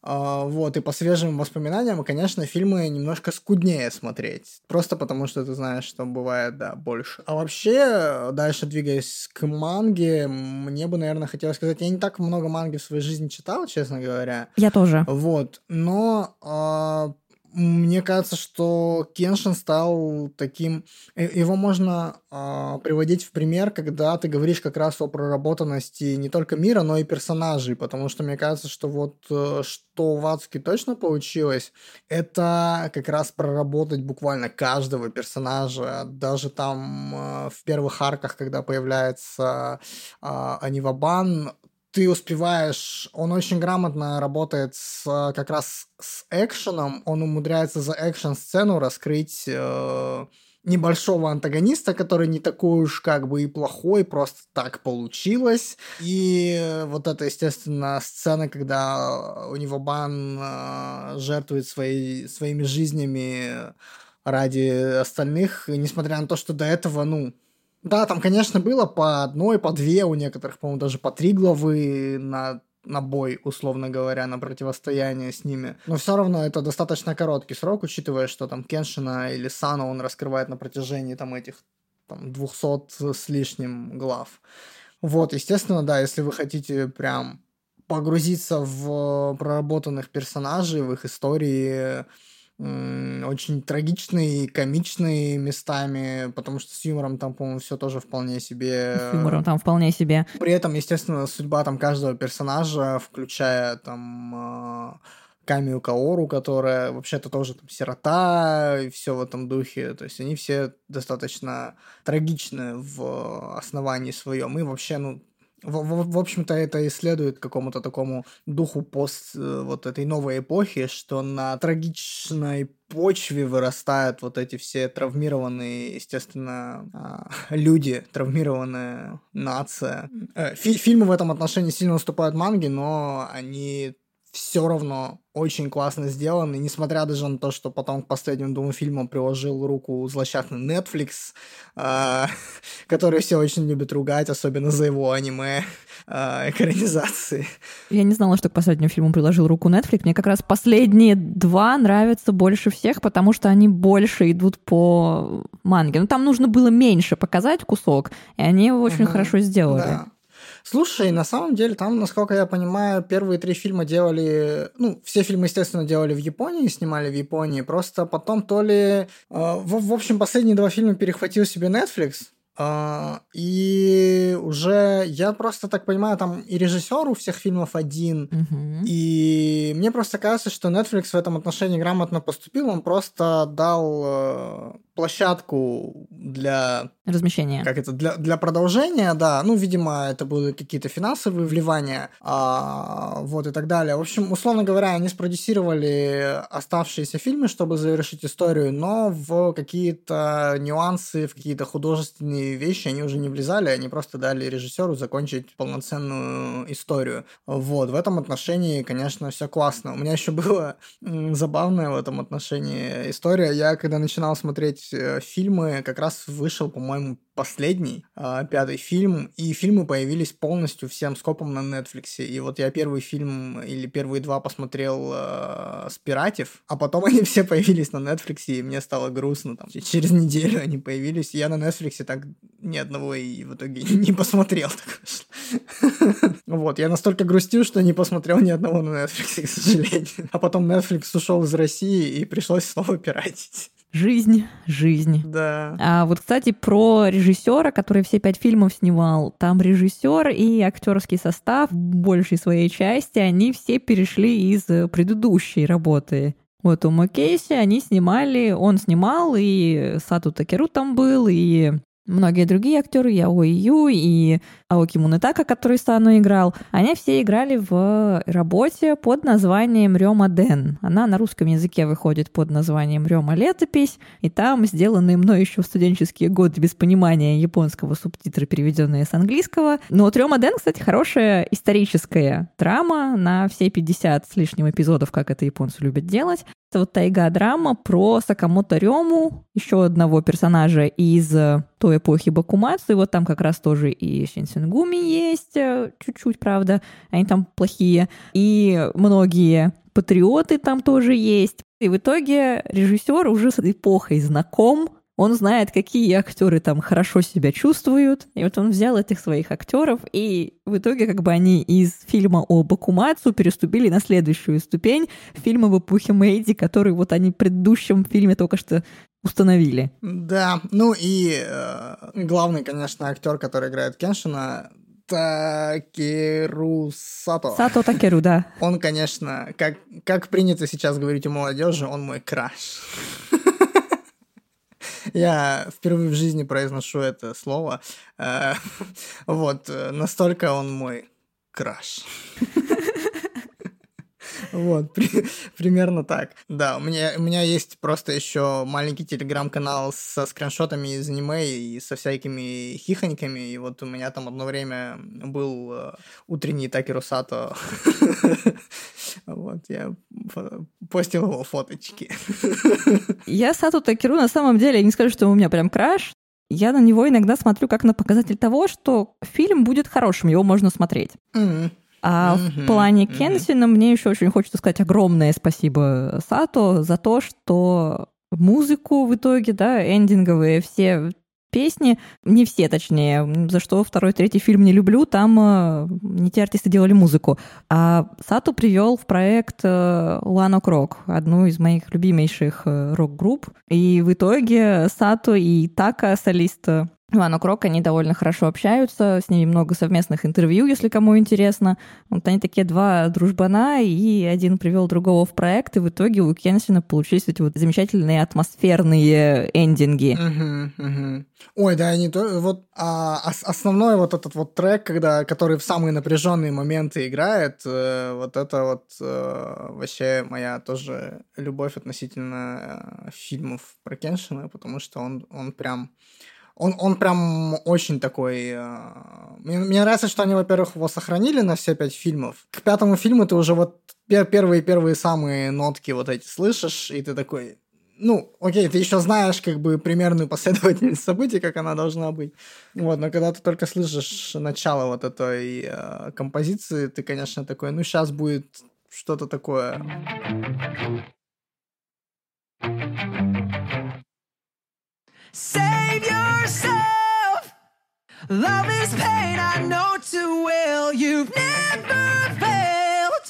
А, вот, и по свежим воспоминаниям, конечно, фильмы немножко скуднее смотреть. Просто потому, что ты знаешь, что бывает, да, больше. А вообще, дальше двигаясь к манге, мне бы, наверное, хотелось сказать, я не так много манги в своей жизни читал, честно говоря. Я тоже. Вот, но а, мне кажется, что Кеншин стал таким... Э, его можно э, приводить в пример, когда ты говоришь как раз о проработанности не только мира, но и персонажей, потому что мне кажется, что вот э, что в Ацуке точно получилось, это как раз проработать буквально каждого персонажа, даже там э, в первых арках, когда появляется э, Анивабан, ты успеваешь, он очень грамотно работает с, как раз с экшеном, он умудряется за экшен-сцену раскрыть э, небольшого антагониста, который не такой уж как бы и плохой, просто так получилось. И вот это, естественно, сцена, когда у него бан э, жертвует свои, своими жизнями ради остальных, несмотря на то, что до этого, ну, да, там, конечно, было по одной, по две, у некоторых, по-моему, даже по три главы на на бой, условно говоря, на противостояние с ними. Но все равно это достаточно короткий срок, учитывая, что там Кеншина или Сана он раскрывает на протяжении там этих там 200 с лишним глав. Вот, естественно, да, если вы хотите прям погрузиться в проработанных персонажей, в их истории, очень трагичный, комичный местами, потому что с юмором там, по-моему, все тоже вполне себе. С юмором там вполне себе. При этом, естественно, судьба там каждого персонажа, включая там э, Камию Каору, которая вообще-то тоже там сирота и все в этом духе. То есть они все достаточно трагичны в основании своем. И вообще, ну, в, в, в общем-то, это исследует какому-то такому духу пост э, вот этой новой эпохи, что на трагичной почве вырастают вот эти все травмированные, естественно, а, люди, травмированная нация. Э, фи фильмы в этом отношении сильно уступают манге, но они все равно очень классно сделаны, несмотря даже на то, что потом к последним двум фильмам приложил руку злосчастный Netflix, э, который все очень любят ругать, особенно за его аниме э, экранизации. Я не знала, что к последнему фильму приложил руку Netflix. Мне как раз последние два нравятся больше всех, потому что они больше идут по манге. Ну, там нужно было меньше показать кусок, и они его очень угу, хорошо сделали. Да. Слушай, на самом деле, там, насколько я понимаю, первые три фильма делали... Ну, все фильмы, естественно, делали в Японии, снимали в Японии. Просто потом то ли... Э, в, в общем, последние два фильма перехватил себе Netflix, Uh, и уже я просто так понимаю, там и режиссер у всех фильмов один, uh-huh. и мне просто кажется, что Netflix в этом отношении грамотно поступил, он просто дал uh, площадку для размещения. Как это? Для, для продолжения, да. Ну, видимо, это будут какие-то финансовые вливания, а, вот и так далее. В общем, условно говоря, они спродюсировали оставшиеся фильмы, чтобы завершить историю, но в какие-то нюансы, в какие-то художественные вещи они уже не влезали, они просто дали режиссеру закончить полноценную историю. Вот, в этом отношении, конечно, все классно. У меня еще было забавная в этом отношении история. Я, когда начинал смотреть э, фильмы, как раз вышел, по-моему, по-моему, последний, э, пятый фильм, и фильмы появились полностью всем скопом на Netflix. И вот я первый фильм или первые два посмотрел э, с пиратив, а потом они все появились на Netflix, и мне стало грустно. Там, через неделю они появились, и я на Netflix так ни одного и в итоге не посмотрел. Вот, я настолько грустил, что не посмотрел ни одного на Netflix, к сожалению. А потом Netflix ушел из России, и пришлось снова пиратить. Жизнь, жизнь. Да. А вот, кстати, про режиссера, который все пять фильмов снимал. Там режиссер и актерский состав большей своей части, они все перешли из предыдущей работы. Вот у Макейси они снимали, он снимал, и Сату Такеру там был, и многие другие актеры, Яо Ю и Аоки Мунетака, который Сану играл, они все играли в работе под названием Рёма Ден. Она на русском языке выходит под названием Рёма Летопись, и там сделаны мной еще в студенческие годы без понимания японского субтитры, переведенные с английского. Но вот Рёма Ден, кстати, хорошая историческая драма на все 50 с лишним эпизодов, как это японцы любят делать. Это вот тайга-драма про Сакамото Рему, еще одного персонажа из той эпохи Бакумацу, и вот там как раз тоже и Шинсингуми есть, э, чуть-чуть, правда, они там плохие, и многие патриоты там тоже есть. И в итоге режиссер уже с эпохой знаком, он знает, какие актеры там хорошо себя чувствуют. И вот он взял этих своих актеров, и в итоге как бы они из фильма о Бакумацу переступили на следующую ступень фильма в эпохе Мэйди, который вот они в предыдущем фильме только что установили. Да, ну и э, главный, конечно, актер, который играет Кеншина, Такеру Сато. Сато Такеру, да. Он, конечно, как, как принято сейчас говорить у молодежи, он мой краш. Я впервые в жизни произношу это слово. Э, вот, настолько он мой краш. Вот, при, примерно так. Да, у меня, у меня есть просто еще маленький телеграм-канал со скриншотами из аниме и со всякими хихоньками. И вот у меня там одно время был э, утренний Такеру Сато. Вот, я постил его фоточки. Я Сату Такеру на самом деле не скажу, что у меня прям краш. Я на него иногда смотрю как на показатель того, что фильм будет хорошим, его можно смотреть. Mm-hmm. А mm-hmm. в плане Кенсина mm-hmm. мне еще очень хочется сказать огромное спасибо Сато за то, что музыку в итоге, да, эндинговые, все песни, не все, точнее, за что второй, третий фильм не люблю, там э, не те артисты делали музыку. А Сату привел в проект э, One Ok Rock, одну из моих любимейших э, рок-групп. И в итоге Сату и Така, солист Ивану Крок, они довольно хорошо общаются, с ними много совместных интервью, если кому интересно. Вот они такие два дружбана, и один привел другого в проект, и в итоге у Кенсина получились эти вот замечательные атмосферные эндинги. Угу, угу. Ой, да, не то, вот а, основной вот этот вот трек, когда, который в самые напряженные моменты играет, э, вот это вот э, вообще моя тоже любовь относительно э, фильмов про Кеншина, потому что он, он прям он, он прям очень такой... Э, мне, мне нравится, что они, во-первых, его сохранили на все пять фильмов. К пятому фильму ты уже вот первые-первые самые нотки вот эти слышишь, и ты такой... Ну, окей, ты еще знаешь как бы примерную последовательность событий, как она должна быть. Вот, но когда ты только слышишь начало вот этой э, композиции, ты, конечно, такой, ну, сейчас будет что-то такое. Save yourself. Love is pain, I know too well. You've never failed.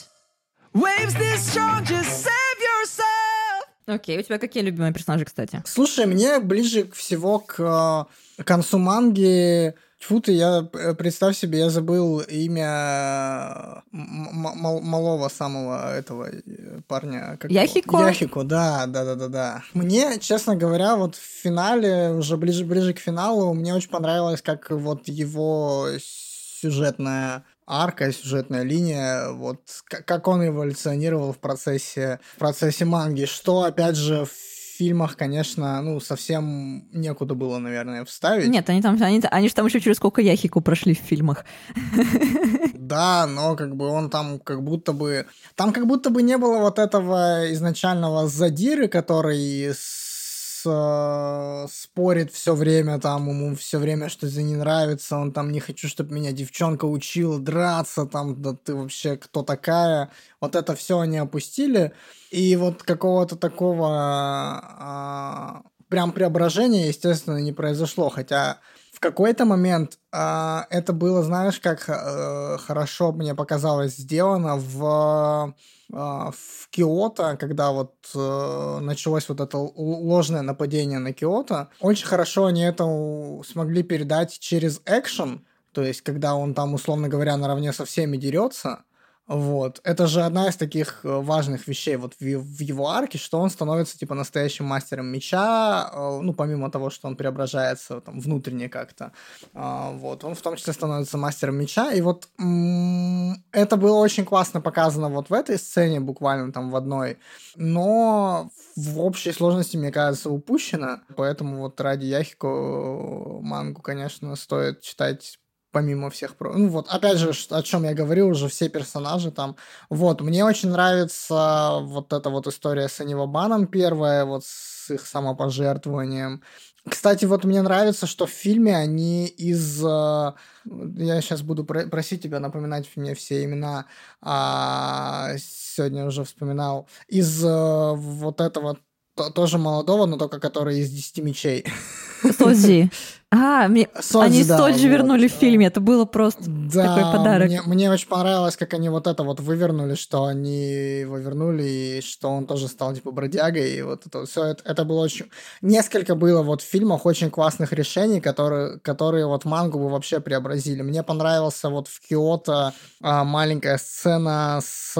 Waves this strong, just save yourself. Окей, okay, у тебя какие любимые персонажи, кстати? Слушай, мне ближе всего к э, концу манги Тьфу ты, я, э, представь себе, я забыл имя малого самого этого э, парня. Как Яхико? Яхико, да, да, да, да, да. Мне, честно говоря, вот в финале, уже ближе, ближе к финалу, мне очень понравилось, как вот его сюжетная арка, сюжетная линия, вот как он эволюционировал в процессе, в процессе манги, что, опять же, в фильмах, конечно, ну, совсем некуда было, наверное, вставить. Нет, они там, они, они же там еще через сколько Яхику прошли в фильмах. Да, но как бы он там как будто бы... Там как будто бы не было вот этого изначального задиры, который с э, спорит все время, там ему все время что-то не нравится, он там не хочу, чтобы меня девчонка учила драться, там, да ты вообще кто такая? Вот это все они опустили, и вот какого-то такого э, прям преображения, естественно, не произошло, хотя в какой-то момент э, это было, знаешь, как э, хорошо мне показалось сделано в в Киото, когда вот э, началось вот это ложное нападение на Киото, очень хорошо они это смогли передать через экшен, то есть когда он там, условно говоря, наравне со всеми дерется, вот. Это же одна из таких э, важных вещей вот в, в его арке, что он становится типа настоящим мастером меча, э, ну, помимо того, что он преображается там внутренне как-то. А, вот. Он в том числе становится мастером меча. И вот это было очень классно показано вот в этой сцене, буквально там в одной. Но в общей сложности, мне кажется, упущено. Поэтому вот ради Яхико э, мангу, конечно, стоит читать помимо всех... Про... Ну вот, опять же, о чем я говорил, уже все персонажи там. Вот, мне очень нравится вот эта вот история с Анивабаном первая, вот с их самопожертвованием. Кстати, вот мне нравится, что в фильме они из... Э, я сейчас буду просить тебя напоминать мне все имена. А, сегодня уже вспоминал. Из э, вот этого тоже молодого, но только который из 10 мечей. Содзи. А, мне... Содзи, они да, Соджи вот. вернули в фильме, это было просто да, такой подарок. Мне, мне очень понравилось, как они вот это вот вывернули, что они его вернули, и что он тоже стал типа бродягой, и вот это все, это, это было очень... Несколько было вот в фильмах очень классных решений, которые, которые вот мангу бы вообще преобразили. Мне понравился вот в Киото а, маленькая сцена с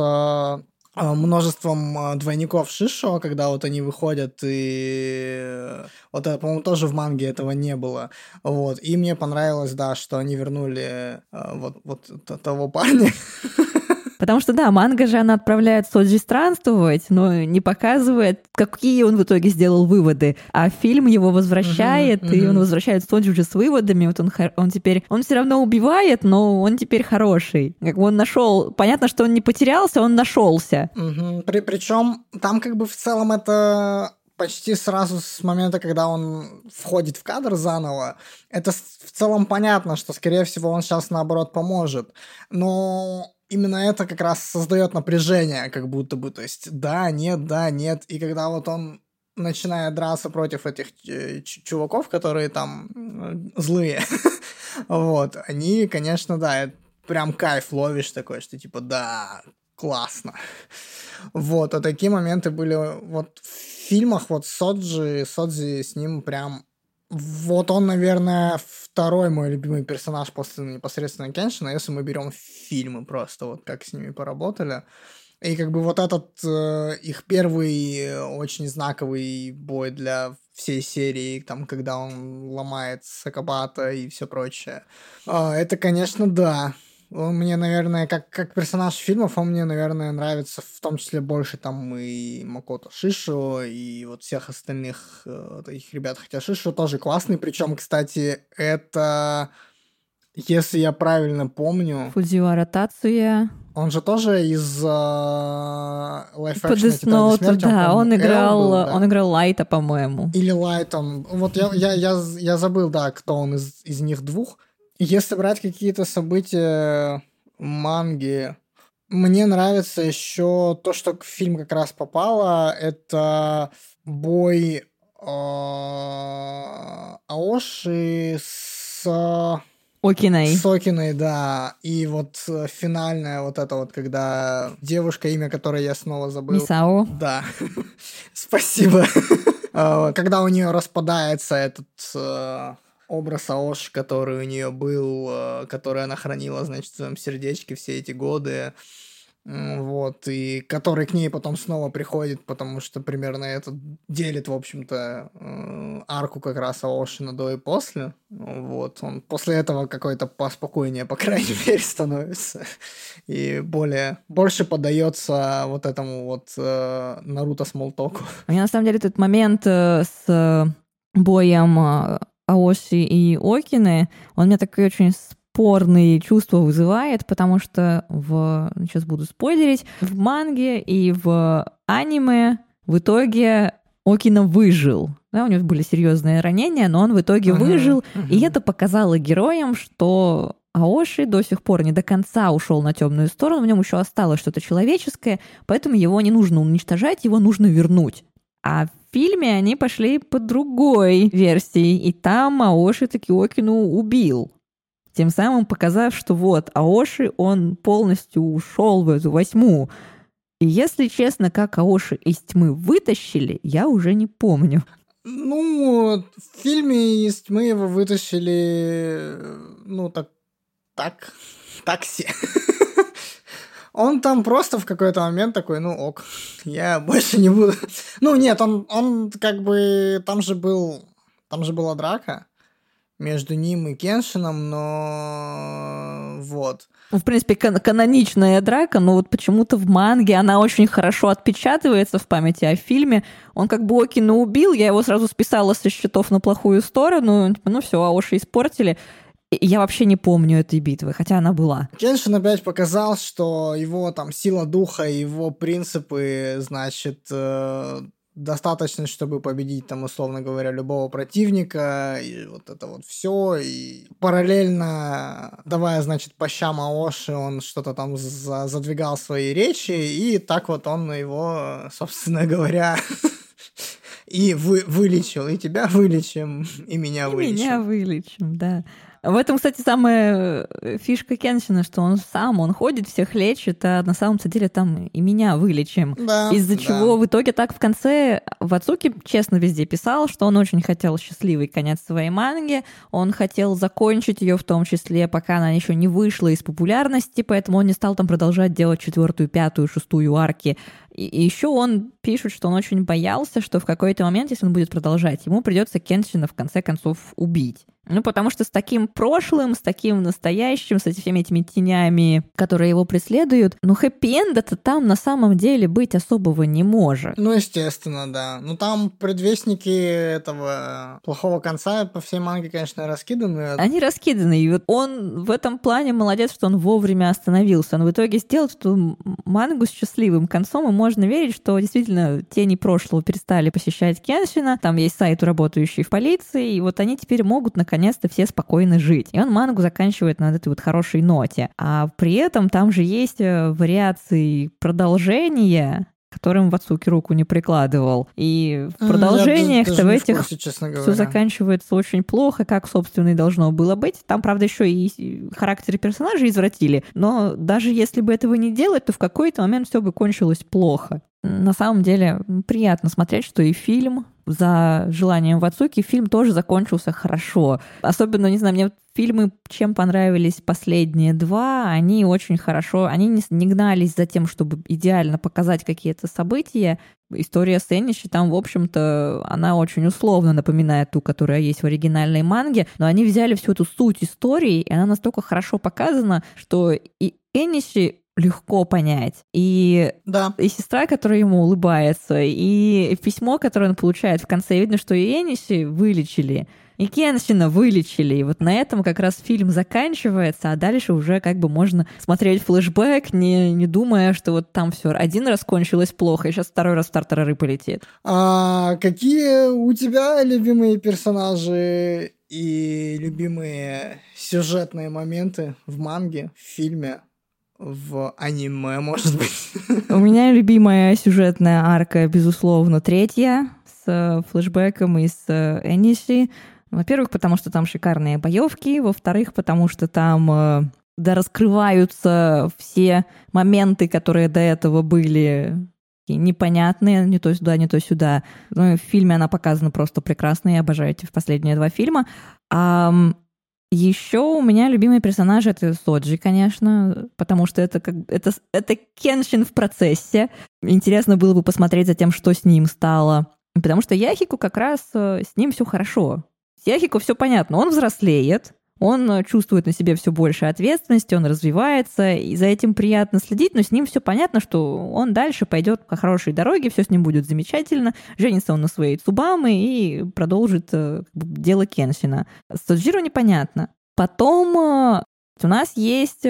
множеством а, двойников Шишо, когда вот они выходят, и вот это, по-моему, тоже в манге этого не было. Вот. И мне понравилось, да, что они вернули вот, вот того парня. Потому что, да, манга же она отправляет Соджи странствовать, но не показывает, какие он в итоге сделал выводы. А фильм его возвращает, uh-huh, uh-huh. и он возвращает Соджи уже с выводами. Вот он, он теперь, он все равно убивает, но он теперь хороший. Как бы он нашел, понятно, что он не потерялся, он нашелся. Uh-huh. При, причем там как бы в целом это почти сразу с момента, когда он входит в кадр заново, это в целом понятно, что, скорее всего, он сейчас, наоборот, поможет. Но именно это как раз создает напряжение, как будто бы, то есть да, нет, да, нет, и когда вот он начинает драться против этих э, чуваков, которые там злые, вот, они, конечно, да, прям кайф ловишь такой, что типа, да, классно. Вот, а такие моменты были вот в фильмах, вот Соджи, Содзи с ним прям вот он, наверное, второй мой любимый персонаж после непосредственно Кеншина, если мы берем фильмы просто, вот как с ними поработали. И как бы вот этот э, их первый очень знаковый бой для всей серии, там, когда он ломает Сакабата и все прочее. Э, это, конечно, да. Он мне, наверное, как, как персонаж фильмов, он мне, наверное, нравится в том числе больше там и Макото Шишо, и вот всех остальных э, таких ребят. Хотя Шишо тоже классный, причем, кстати, это, если я правильно помню... Фудзивара Тацуя. Он же тоже из э, Life Action да, он, он играл, был, да? он играл Лайта, по-моему. Или Лайт он, вот я, я, я, я забыл, да, кто он из, из них двух, если брать какие-то события манги, мне нравится еще то, что в фильм как раз попало. Это бой а, Аоши с Окиной. С Окиной, да. И вот финальная вот это вот, когда девушка, имя которой я снова забыл. Мисао. Да. Спасибо. А, когда у нее распадается этот а, образ Аош, который у нее был, э, который она хранила, значит, в своем сердечке все эти годы, вот, и который к ней потом снова приходит, потому что примерно это делит, в общем-то, э, арку как раз Аошина до и после, вот, он после этого какой-то поспокойнее, по крайней мере, становится, и более, больше подается вот этому вот э, Наруто Смолтоку. У меня, на самом деле, этот момент с боем Аоши и Окины, он мне такие очень спорные чувства вызывает, потому что в, сейчас буду спойлерить, в манге и в аниме в итоге Окина выжил. Да, у него были серьезные ранения, но он в итоге Мгм, выжил. И мгм. это показало героям, что Аоши до сих пор не до конца ушел на темную сторону, в нем еще осталось что-то человеческое, поэтому его не нужно уничтожать, его нужно вернуть. А фильме они пошли по другой версии, и там Аоши Такиокину убил. Тем самым показав, что вот, Аоши, он полностью ушел в эту восьму. И если честно, как Аоши из тьмы вытащили, я уже не помню. Ну, в фильме из тьмы его вытащили, ну, так, так, так все. Он там просто в какой-то момент такой, ну ок, я больше не буду. Ну нет, он, он как бы, там же был, там же была драка между ним и Кеншином, но вот. Ну, В принципе, кан- каноничная драка, но вот почему-то в манге она очень хорошо отпечатывается в памяти, а в фильме он как бы Окина убил, я его сразу списала со счетов на плохую сторону, типа, ну все, Аоши испортили. Я вообще не помню этой битвы, хотя она была. Кеншин опять показал, что его там сила духа, его принципы, значит, э, достаточно, чтобы победить там, условно говоря, любого противника, и вот это вот все, и параллельно давая, значит, по щам Аоши, он что-то там за- задвигал свои речи, и так вот он его, собственно говоря, и вы, вылечил, и тебя вылечим, и меня И вылечим. меня вылечим, да. В этом, кстати, самая э, фишка Кеншина, что он сам, он ходит, всех лечит, а на самом-то деле там и меня вылечим. Да, Из-за да. чего в итоге так в конце Вацуки честно везде писал, что он очень хотел счастливый конец своей манги, он хотел закончить ее в том числе, пока она еще не вышла из популярности, поэтому он не стал там продолжать делать четвертую, пятую, шестую арки. И, и еще он пишет, что он очень боялся, что в какой-то момент, если он будет продолжать, ему придется Кеншина в конце концов убить. Ну, потому что с таким прошлым, с таким настоящим, с всеми этими тенями, которые его преследуют, ну, хэппи-энда-то там на самом деле быть особого не может. Ну, естественно, да. Ну, там предвестники этого плохого конца по всей манге, конечно, раскиданы. Они раскиданы, и вот он в этом плане молодец, что он вовремя остановился. Он в итоге сделал эту мангу с счастливым концом, и можно верить, что действительно тени прошлого перестали посещать Кеншина, там есть сайт, работающий в полиции, и вот они теперь могут наконец-то все спокойно жить. И он мангу заканчивает на этой вот хорошей ноте. А при этом там же есть э, вариации продолжения, которым Вацуки руку не прикладывал. И в продолжениях-то даже в этих курсе, все заканчивается очень плохо, как, собственно, и должно было быть. Там, правда, еще и характеры персонажей извратили, но даже если бы этого не делать, то в какой-то момент все бы кончилось плохо. На самом деле приятно смотреть, что и фильм за желанием Вацуки, фильм тоже закончился хорошо. Особенно, не знаю, мне фильмы, чем понравились последние два, они очень хорошо, они не, не гнались за тем, чтобы идеально показать какие-то события. История с Энниши там, в общем-то, она очень условно напоминает ту, которая есть в оригинальной манге, но они взяли всю эту суть истории, и она настолько хорошо показана, что и Энниши легко понять. И Да. и сестра, которая ему улыбается, и письмо, которое он получает в конце. Видно, что и Эниси вылечили, и Кеншина вылечили. И вот на этом как раз фильм заканчивается, а дальше уже как бы можно смотреть флешбэк, не, не думая, что вот там все один раз кончилось плохо, и сейчас второй раз в тартарары полетит. А какие у тебя любимые персонажи и любимые сюжетные моменты в манге, в фильме, в аниме, может быть? У меня любимая сюжетная арка, безусловно, третья с э, флешбеком и с э, Эниси. Во-первых, потому что там шикарные боевки. Во-вторых, потому что там э, да, раскрываются все моменты, которые до этого были непонятные, не то сюда, не то сюда. Ну, в фильме она показана просто прекрасно, я обожаю эти последние два фильма. Ам, еще у меня любимый персонаж это Соджи, конечно, потому что это как это, это Кеншин в процессе. Интересно было бы посмотреть за тем, что с ним стало. Потому что Яхику как раз э, с ним все хорошо. С Яхико все понятно, он взрослеет, он э, чувствует на себе все больше ответственности, он развивается, и за этим приятно следить, но с ним все понятно, что он дальше пойдет по хорошей дороге, все с ним будет замечательно, женится он на своей Цубамы и продолжит э, дело Кеншина. С Тоджиро непонятно. Потом э, у нас есть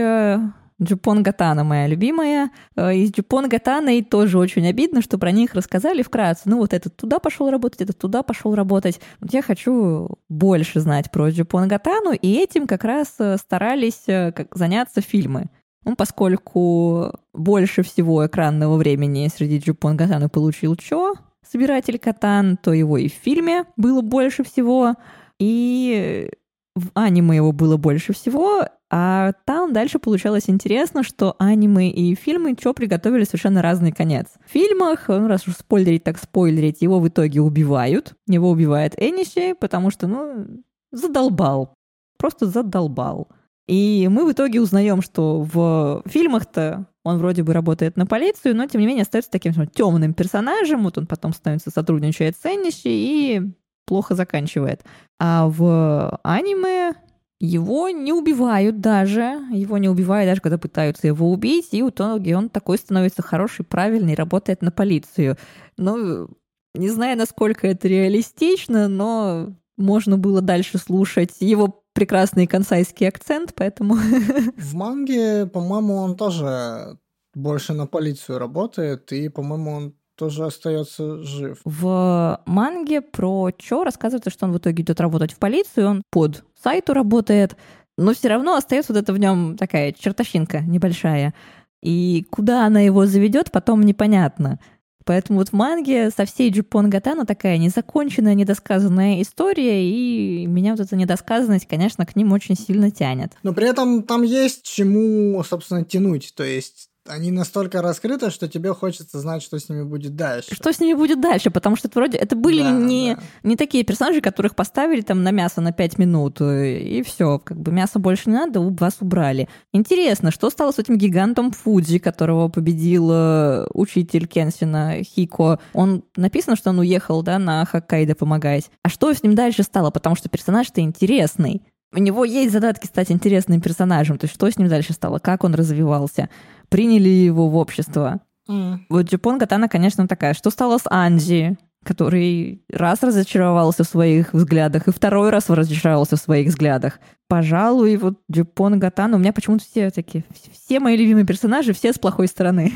Джупон Гатана моя любимая. Э, из Джупон Гатана и тоже очень обидно, что про них рассказали вкратце. Ну вот этот туда пошел работать, этот туда пошел работать. Вот я хочу больше знать про Джупон Гатану, и этим как раз э, старались э, заняться фильмы. Ну, поскольку больше всего экранного времени среди Джупон Гатана получил Чо, собиратель Катан, то его и в фильме было больше всего, и в аниме его было больше всего, а там дальше получалось интересно, что аниме и фильмы Чо приготовили совершенно разный конец. В фильмах, ну, раз уж спойлерить, так спойлерить, его в итоге убивают. Его убивает Эниши, потому что, ну, задолбал. Просто задолбал. И мы в итоге узнаем, что в фильмах-то он вроде бы работает на полицию, но тем не менее остается таким темным персонажем. Вот он потом становится сотрудничает с Энниши и плохо заканчивает. А в аниме его не убивают даже, его не убивают даже, когда пытаются его убить, и в итоге он такой становится хороший, правильный, работает на полицию. Ну, не знаю, насколько это реалистично, но можно было дальше слушать его прекрасный консайский акцент, поэтому... В манге, по-моему, он тоже больше на полицию работает, и, по-моему, он тоже остается жив. В манге про Чо рассказывается, что он в итоге идет работать в полицию, он под сайту работает, но все равно остается вот это в нем такая чертовщинка небольшая. И куда она его заведет, потом непонятно. Поэтому вот в манге со всей Джупон Гатана такая незаконченная, недосказанная история, и меня вот эта недосказанность, конечно, к ним очень сильно тянет. Но при этом там есть чему, собственно, тянуть. То есть они настолько раскрыты, что тебе хочется знать, что с ними будет дальше. Что с ними будет дальше, потому что это вроде это были да, не, да. не такие персонажи, которых поставили там на мясо на 5 минут, э, и все, как бы мясо больше не надо, вас убрали. Интересно, что стало с этим гигантом Фудзи, которого победил э, учитель Кенсина Хико? Он написано, что он уехал, да, на Хоккайдо помогать. А что с ним дальше стало? Потому что персонаж-то интересный. У него есть задатки стать интересным персонажем. То есть что с ним дальше стало? Как он развивался? Приняли его в общество? Mm. Вот Джипон Катана, конечно, такая. Что стало с Анджи? который раз разочаровался в своих взглядах и второй раз разочаровался в своих взглядах. Пожалуй, вот Джипон Гатан, у меня почему-то все такие, все мои любимые персонажи, все с плохой стороны.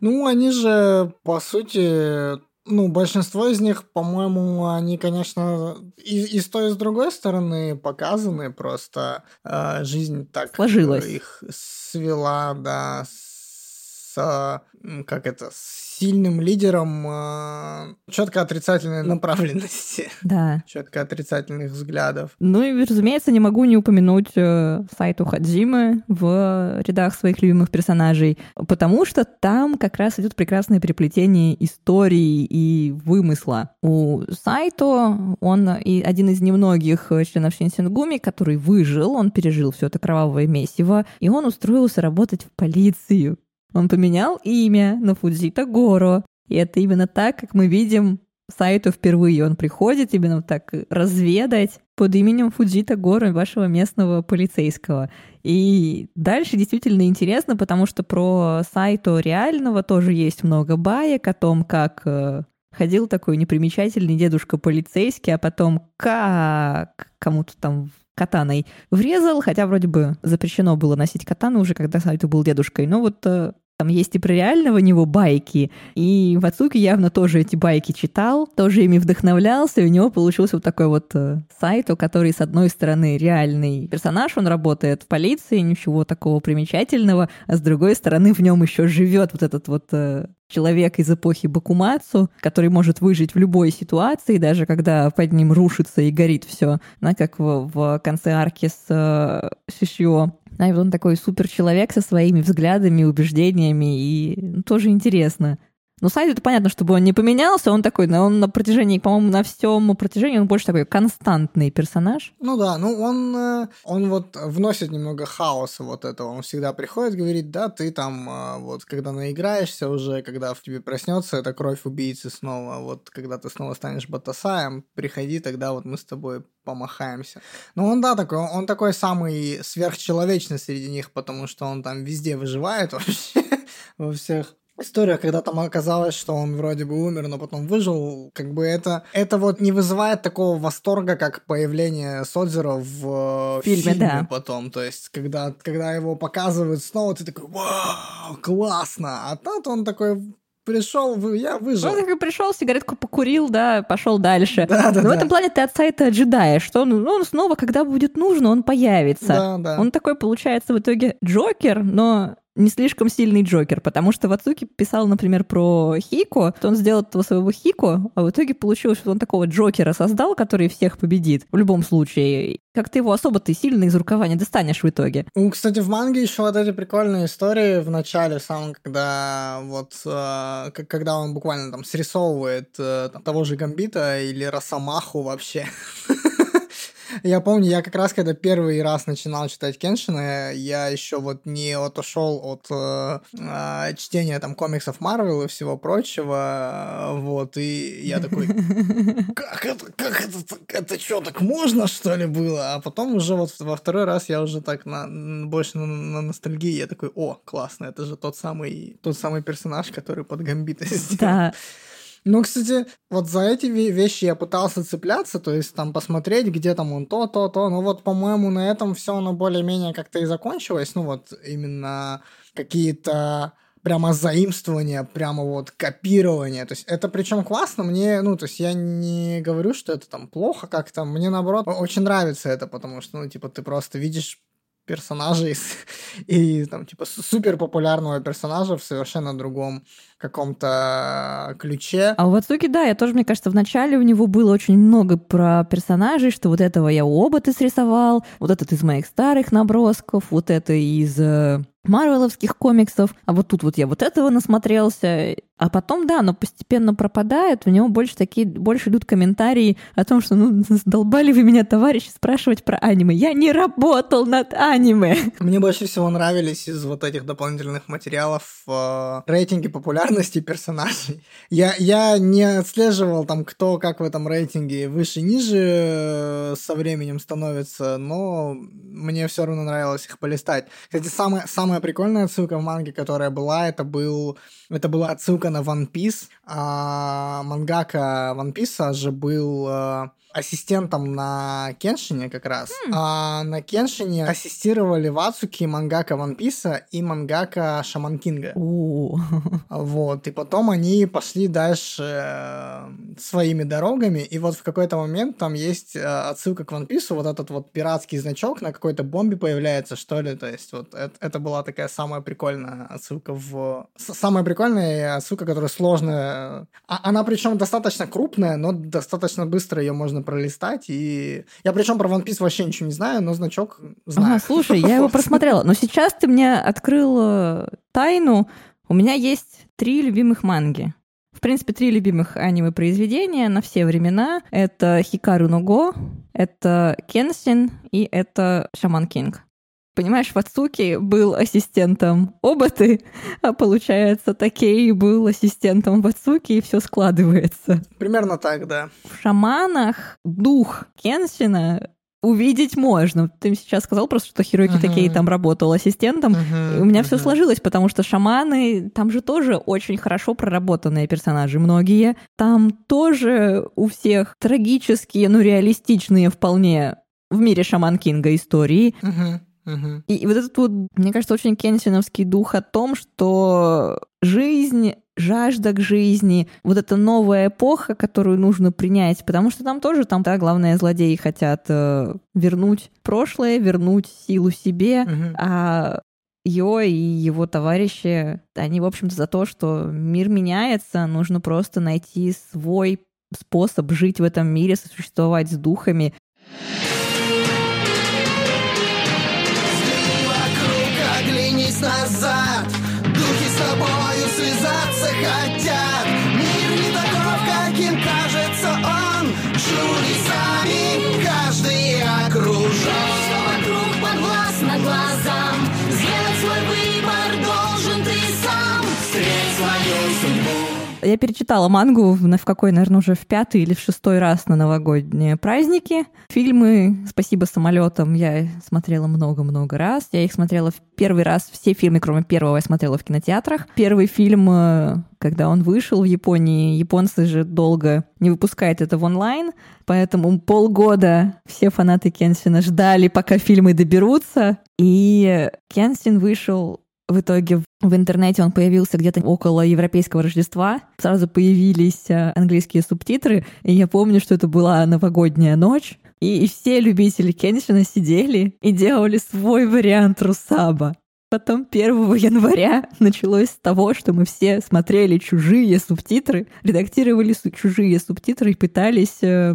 Ну, они же, по сути, ну, большинство из них, по-моему, они, конечно, и, и с той, и с другой стороны показаны, просто э, жизнь так Сложилась. их свела, да, с, как это, с сильным лидером э, четко отрицательной направленности. Да. Четко отрицательных взглядов. Ну и, разумеется, не могу не упомянуть э, сайту Хаджимы в рядах своих любимых персонажей, потому что там как раз идет прекрасное переплетение истории и вымысла. У Сайто он и один из немногих членов Шинсингуми, который выжил, он пережил все это кровавое месиво, и он устроился работать в полицию. Он поменял имя на Фудзита Горо. И это именно так, как мы видим сайту впервые. Он приходит именно так разведать под именем Фудзита Горо, вашего местного полицейского. И дальше действительно интересно, потому что про сайту реального тоже есть много баек о том, как э, ходил такой непримечательный дедушка полицейский, а потом как кому-то там катаной врезал, хотя вроде бы запрещено было носить катану уже, когда Сайто был дедушкой. Но вот э, там есть и про реального него байки, и Вацуки явно тоже эти байки читал, тоже ими вдохновлялся, и у него получился вот такой вот э, сайт, у который, с одной стороны, реальный персонаж, он работает в полиции, ничего такого примечательного, а с другой стороны, в нем еще живет вот этот вот э, человек из эпохи Бакумацу, который может выжить в любой ситуации, даже когда под ним рушится и горит все, да, как в, в конце арки с э, Шишио. И вот он такой супер человек со своими взглядами, убеждениями, и ну, тоже интересно. Но сайт это понятно, чтобы он не поменялся, он такой, он на протяжении, по-моему, на всем протяжении он больше такой константный персонаж. Ну да, ну он, э, он вот вносит немного хаоса вот этого. Он всегда приходит, говорит, да, ты там э, вот когда наиграешься уже, когда в тебе проснется эта кровь убийцы снова, вот когда ты снова станешь Батасаем, приходи, тогда вот мы с тобой помахаемся. Ну он, да, такой, он такой самый сверхчеловечный среди них, потому что он там везде выживает вообще, во всех история, когда там оказалось, что он вроде бы умер, но потом выжил, как бы это, это вот не вызывает такого восторга, как появление Содзера в э, Фильме, фильме, да. потом. То есть, когда, когда его показывают снова, ты такой, вау, классно. А тут он такой пришел, я выжил. Он такой пришел, сигаретку покурил, да, пошел дальше. Да, да, Но в да. этом плане ты от сайта ожидаешь, что он, ну, он снова, когда будет нужно, он появится. Да, да. Он такой, получается, в итоге Джокер, но не слишком сильный Джокер, потому что Вацуки писал, например, про Хико, что он сделал этого своего Хико, а в итоге получилось, что он такого Джокера создал, который всех победит в любом случае. Как ты его особо ты сильно из рукава не достанешь в итоге. Ну, кстати, в манге еще вот эти прикольные истории в начале, самом, когда вот, э, когда он буквально там срисовывает э, того же Гамбита или Росомаху вообще. Я помню, я как раз когда первый раз начинал читать Кеншина, я еще вот не отошел от э, э, чтения там комиксов Марвел и всего прочего, вот, и я такой, как это, как это, это что, так можно, что ли, было? А потом уже вот во второй раз я уже так на, больше на, на ностальгии, я такой, о, классно, это же тот самый, тот самый персонаж, который под Гамбита сделал. Да. Ну, кстати, вот за эти ве- вещи я пытался цепляться, то есть там посмотреть, где там он то, то, то. Ну вот, по-моему, на этом все оно более-менее как-то и закончилось. Ну вот именно какие-то прямо заимствования, прямо вот копирование. То есть это причем классно, мне, ну, то есть я не говорю, что это там плохо как-то, мне наоборот очень нравится это, потому что, ну, типа, ты просто видишь персонажей с- и там типа супер популярного персонажа в совершенно другом каком-то ключе. А у Вацуки, да, я тоже, мне кажется, в начале у него было очень много про персонажей, что вот этого я оба ты срисовал, вот этот из моих старых набросков, вот это из э, марвеловских комиксов, а вот тут вот я вот этого насмотрелся. А потом, да, оно постепенно пропадает, у него больше такие, больше идут комментарии о том, что, ну, задолбали вы меня, товарищи, спрашивать про аниме. Я не работал над аниме. Мне больше всего нравились из вот этих дополнительных материалов э, рейтинги популярности персонажей. Я, я не отслеживал там, кто как в этом рейтинге выше-ниже э, со временем становится, но мне все равно нравилось их полистать. Кстати, самая, самая прикольная отсылка в манге, которая была, это, был, это была отсылка на One Piece. А, мангака One Piece же был э, ассистентом на Кеншине как раз. А на Кеншине ассистировали Вацуки, мангака One Piece и мангака Шаман Кинга. О, Вот, и потом они пошли дальше э, своими дорогами, и вот в какой-то момент там есть э, отсылка к One Piece, вот этот вот пиратский значок на какой-то бомбе появляется, что ли, то есть вот это, это была такая самая прикольная отсылка в... Самая прикольная отсылка, которая сложная. А- Она причем достаточно крупная, но достаточно быстро ее можно пролистать, и... Я причем про One Piece вообще ничего не знаю, но значок знаю. Ага, слушай, я его просмотрела. Но сейчас ты мне открыл э, тайну. У меня есть три любимых манги. В принципе, три любимых аниме-произведения на все времена. Это Хикару Ного, это Кенсин и это Шаман Кинг. Понимаешь, Вацуки был ассистентом Обаты, а получается, Такей был ассистентом Вацуки, и все складывается. Примерно так, да. В шаманах дух Кенсина увидеть можно. Ты сейчас сказал просто, что Хироки Мгм. Такей там работал ассистентом. И у меня все Мгм. сложилось, потому что шаманы, там же тоже очень хорошо проработанные персонажи, многие. Там тоже у всех трагические, но реалистичные вполне в мире шаман Кинга истории. Мгм, мгм. И, и вот этот вот, мне кажется, очень кенсиновский дух о том, что жизнь, жажда к жизни, вот эта новая эпоха, которую нужно принять, потому что там тоже, там, да, главные злодеи хотят э, вернуть прошлое, вернуть силу себе, Мгм. а Йо и его товарищи, они, в общем-то, за то, что мир меняется, нужно просто найти свой способ жить в этом мире, сосуществовать с духами, Я перечитала мангу в, в какой, наверное, уже в пятый или в шестой раз на новогодние праздники. Фильмы «Спасибо самолетам» я смотрела много-много раз. Я их смотрела в первый раз, все фильмы, кроме первого, я смотрела в кинотеатрах. Первый фильм, э, когда он вышел в Японии, японцы же долго не выпускают это в онлайн, поэтому полгода все фанаты Кенсина ждали, пока фильмы доберутся. И Кенсин вышел в итоге в интернете он появился где-то около европейского Рождества. Сразу появились э, английские субтитры, и я помню, что это была новогодняя ночь. И все любители Кеншина сидели и делали свой вариант Русаба. Потом 1 января началось с того, что мы все смотрели чужие субтитры, редактировали чужие субтитры и пытались э,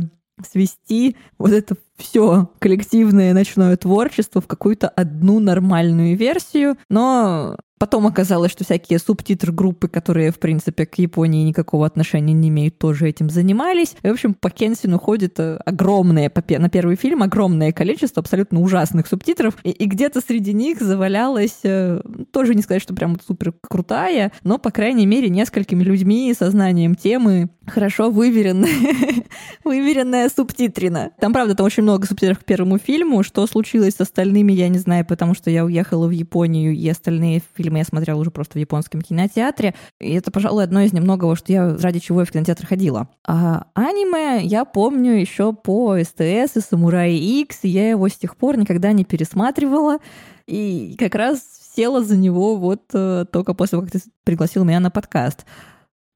свести вот это все коллективное ночное творчество в какую-то одну нормальную версию, но Потом оказалось, что всякие субтитры группы, которые, в принципе, к Японии никакого отношения не имеют, тоже этим занимались. И, в общем, по Кенсину ходит э, огромное, на первый фильм, огромное количество абсолютно ужасных субтитров. И, и где-то среди них завалялась, э, тоже не сказать, что прям супер крутая, но, по крайней мере, несколькими людьми со знанием темы хорошо выверенная, выверенная субтитрина. Там, правда, там очень много субтитров к первому фильму. Что случилось с остальными, я не знаю, потому что я уехала в Японию, и остальные фильмы я смотрела уже просто в японском кинотеатре. И это, пожалуй, одно из немногого, что я ради чего я в кинотеатр ходила. А аниме я помню еще по СТС и Самурай X, и я его с тех пор никогда не пересматривала. И как раз села за него вот э, только после того, как ты пригласил меня на подкаст.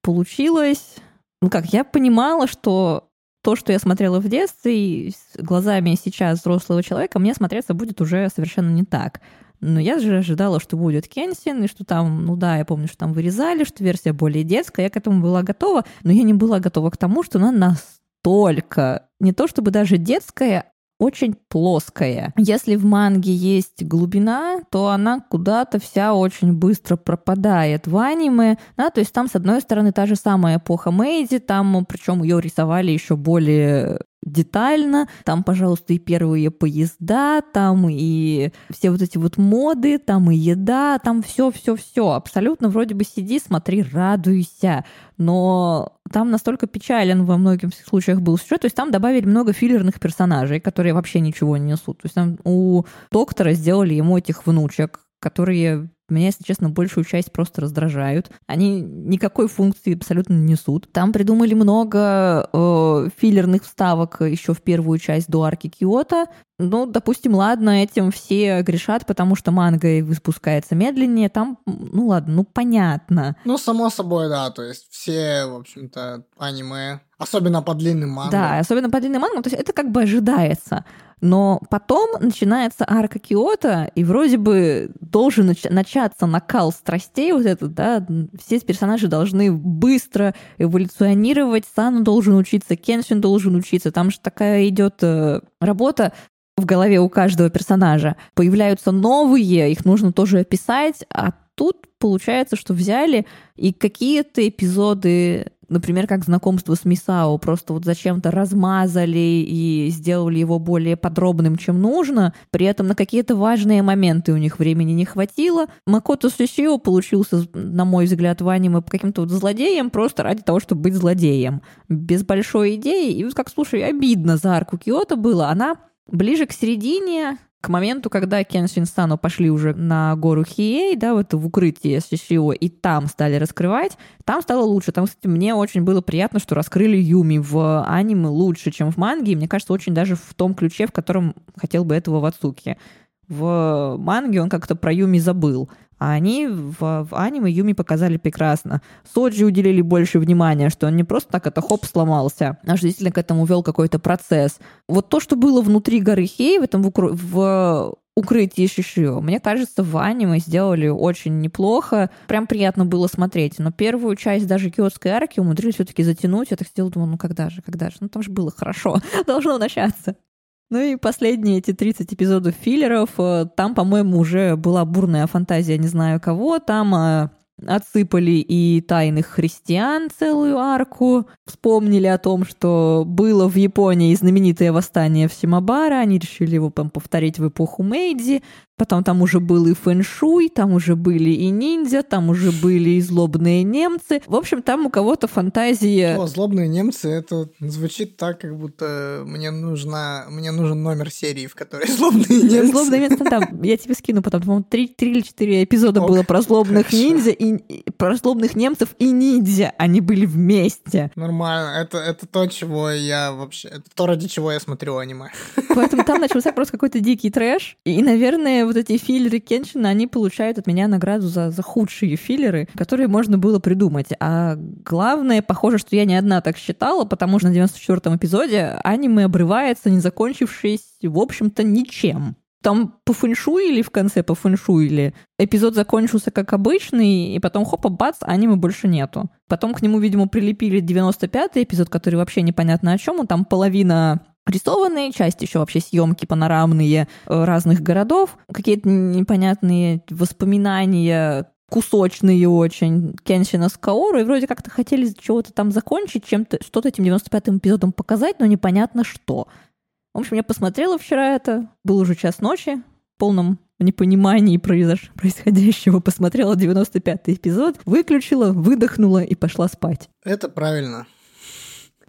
Получилось... Ну как, я понимала, что то, что я смотрела в детстве, и глазами сейчас взрослого человека, мне смотреться будет уже совершенно не так. Но я же ожидала, что будет Кенсин, и что там, ну да, я помню, что там вырезали, что версия более детская. Я к этому была готова, но я не была готова к тому, что она настолько, не то чтобы даже детская, очень плоская. Если в манге есть глубина, то она куда-то вся очень быстро пропадает в аниме. Да, то есть там, с одной стороны, та же самая эпоха Мэйди, там, причем ее рисовали еще более детально. Там, пожалуйста, и первые поезда, там и все вот эти вот моды, там и еда, там все-все-все. Абсолютно вроде бы сиди, смотри, радуйся. Но там настолько печален во многих случаях был сюжет, то есть там добавили много филлерных персонажей, которые вообще ничего не несут. То есть там у доктора сделали ему этих внучек, которые меня, если честно, большую часть просто раздражают. Они никакой функции абсолютно не несут. Там придумали много э, филлерных вставок еще в первую часть до арки Киота. Ну, допустим, ладно, этим все грешат, потому что манга выпускается медленнее. Там, ну ладно, ну понятно. Ну, само собой, да. То есть все, в общем-то, аниме, особенно по длинным мангам. Да, особенно по длинным мангам. То есть это как бы ожидается. Но потом начинается арка Киота, и вроде бы должен нач- начаться накал страстей вот этот, да, все персонажи должны быстро эволюционировать, Сану должен учиться, Кеншин должен учиться, там же такая идет э, работа в голове у каждого персонажа. Появляются новые, их нужно тоже описать, а тут получается, что взяли и какие-то эпизоды например, как знакомство с Мисао, просто вот зачем-то размазали и сделали его более подробным, чем нужно, при этом на какие-то важные моменты у них времени не хватило. Макото Сусио получился, на мой взгляд, в аниме каким-то вот злодеем просто ради того, чтобы быть злодеем. Без большой идеи. И вот как, слушай, обидно за арку Киото было. Она ближе к середине к моменту, когда Кен Шинстану пошли уже на гору Хией, да, вот в укрытие Шишио, и там стали раскрывать, там стало лучше. Там, кстати, мне очень было приятно, что раскрыли Юми в аниме лучше, чем в манге, и мне кажется, очень даже в том ключе, в котором хотел бы этого Вацуки. В манге он как-то про Юми забыл. А они в, в аниме Юми показали прекрасно. Соджи уделили больше внимания, что он не просто так это хоп сломался, а что действительно к этому вел какой-то процесс. Вот то, что было внутри горы Хей, в этом в, в укрытии Шишио, мне кажется, в аниме сделали очень неплохо. Прям приятно было смотреть. Но первую часть даже киотской арки умудрились все-таки затянуть. Я так сидела, думала, ну когда же, когда же? Ну там же было хорошо. Должно начаться. Ну и последние эти 30 эпизодов филлеров, э, там, по-моему, уже была бурная фантазия не знаю кого, там э, отсыпали и тайных христиан целую арку, вспомнили о том, что было в Японии знаменитое восстание в Симабара, они решили его там, повторить в эпоху Мэйдзи, Потом там уже был и фэншуй, там уже были и ниндзя, там уже были и злобные немцы. В общем, там у кого-то фантазия... О, злобные немцы, это звучит так, как будто мне нужна, мне нужен номер серии, в которой злобные немцы. Злобные немцы, там, я тебе скину потом, по-моему, три, три или четыре эпизода Ок, было про злобных хорошо. ниндзя, и, и- про злобных немцев и ниндзя. Они были вместе. Нормально, это, это то, чего я вообще... Это то, ради чего я смотрю аниме. Поэтому там начался просто какой-то дикий трэш. И, наверное, вот эти филлеры Кеншина, они получают от меня награду за, за худшие филлеры, которые можно было придумать. А главное, похоже, что я не одна так считала, потому что на 94-м эпизоде аниме обрывается, не закончившись, в общем-то, ничем. Там по фэншуй или в конце по фэншуй или эпизод закончился как обычный, и потом хопа, бац, аниме больше нету. Потом к нему, видимо, прилепили 95-й эпизод, который вообще непонятно о чем. Там половина рисованные, часть еще вообще съемки панорамные э, разных городов, какие-то непонятные воспоминания кусочные очень Кеншина с Каору, и вроде как-то хотели чего-то там закончить, чем-то, что-то этим 95-м эпизодом показать, но непонятно что. В общем, я посмотрела вчера это, был уже час ночи, в полном непонимании произош- происходящего, посмотрела 95-й эпизод, выключила, выдохнула и пошла спать. Это правильно.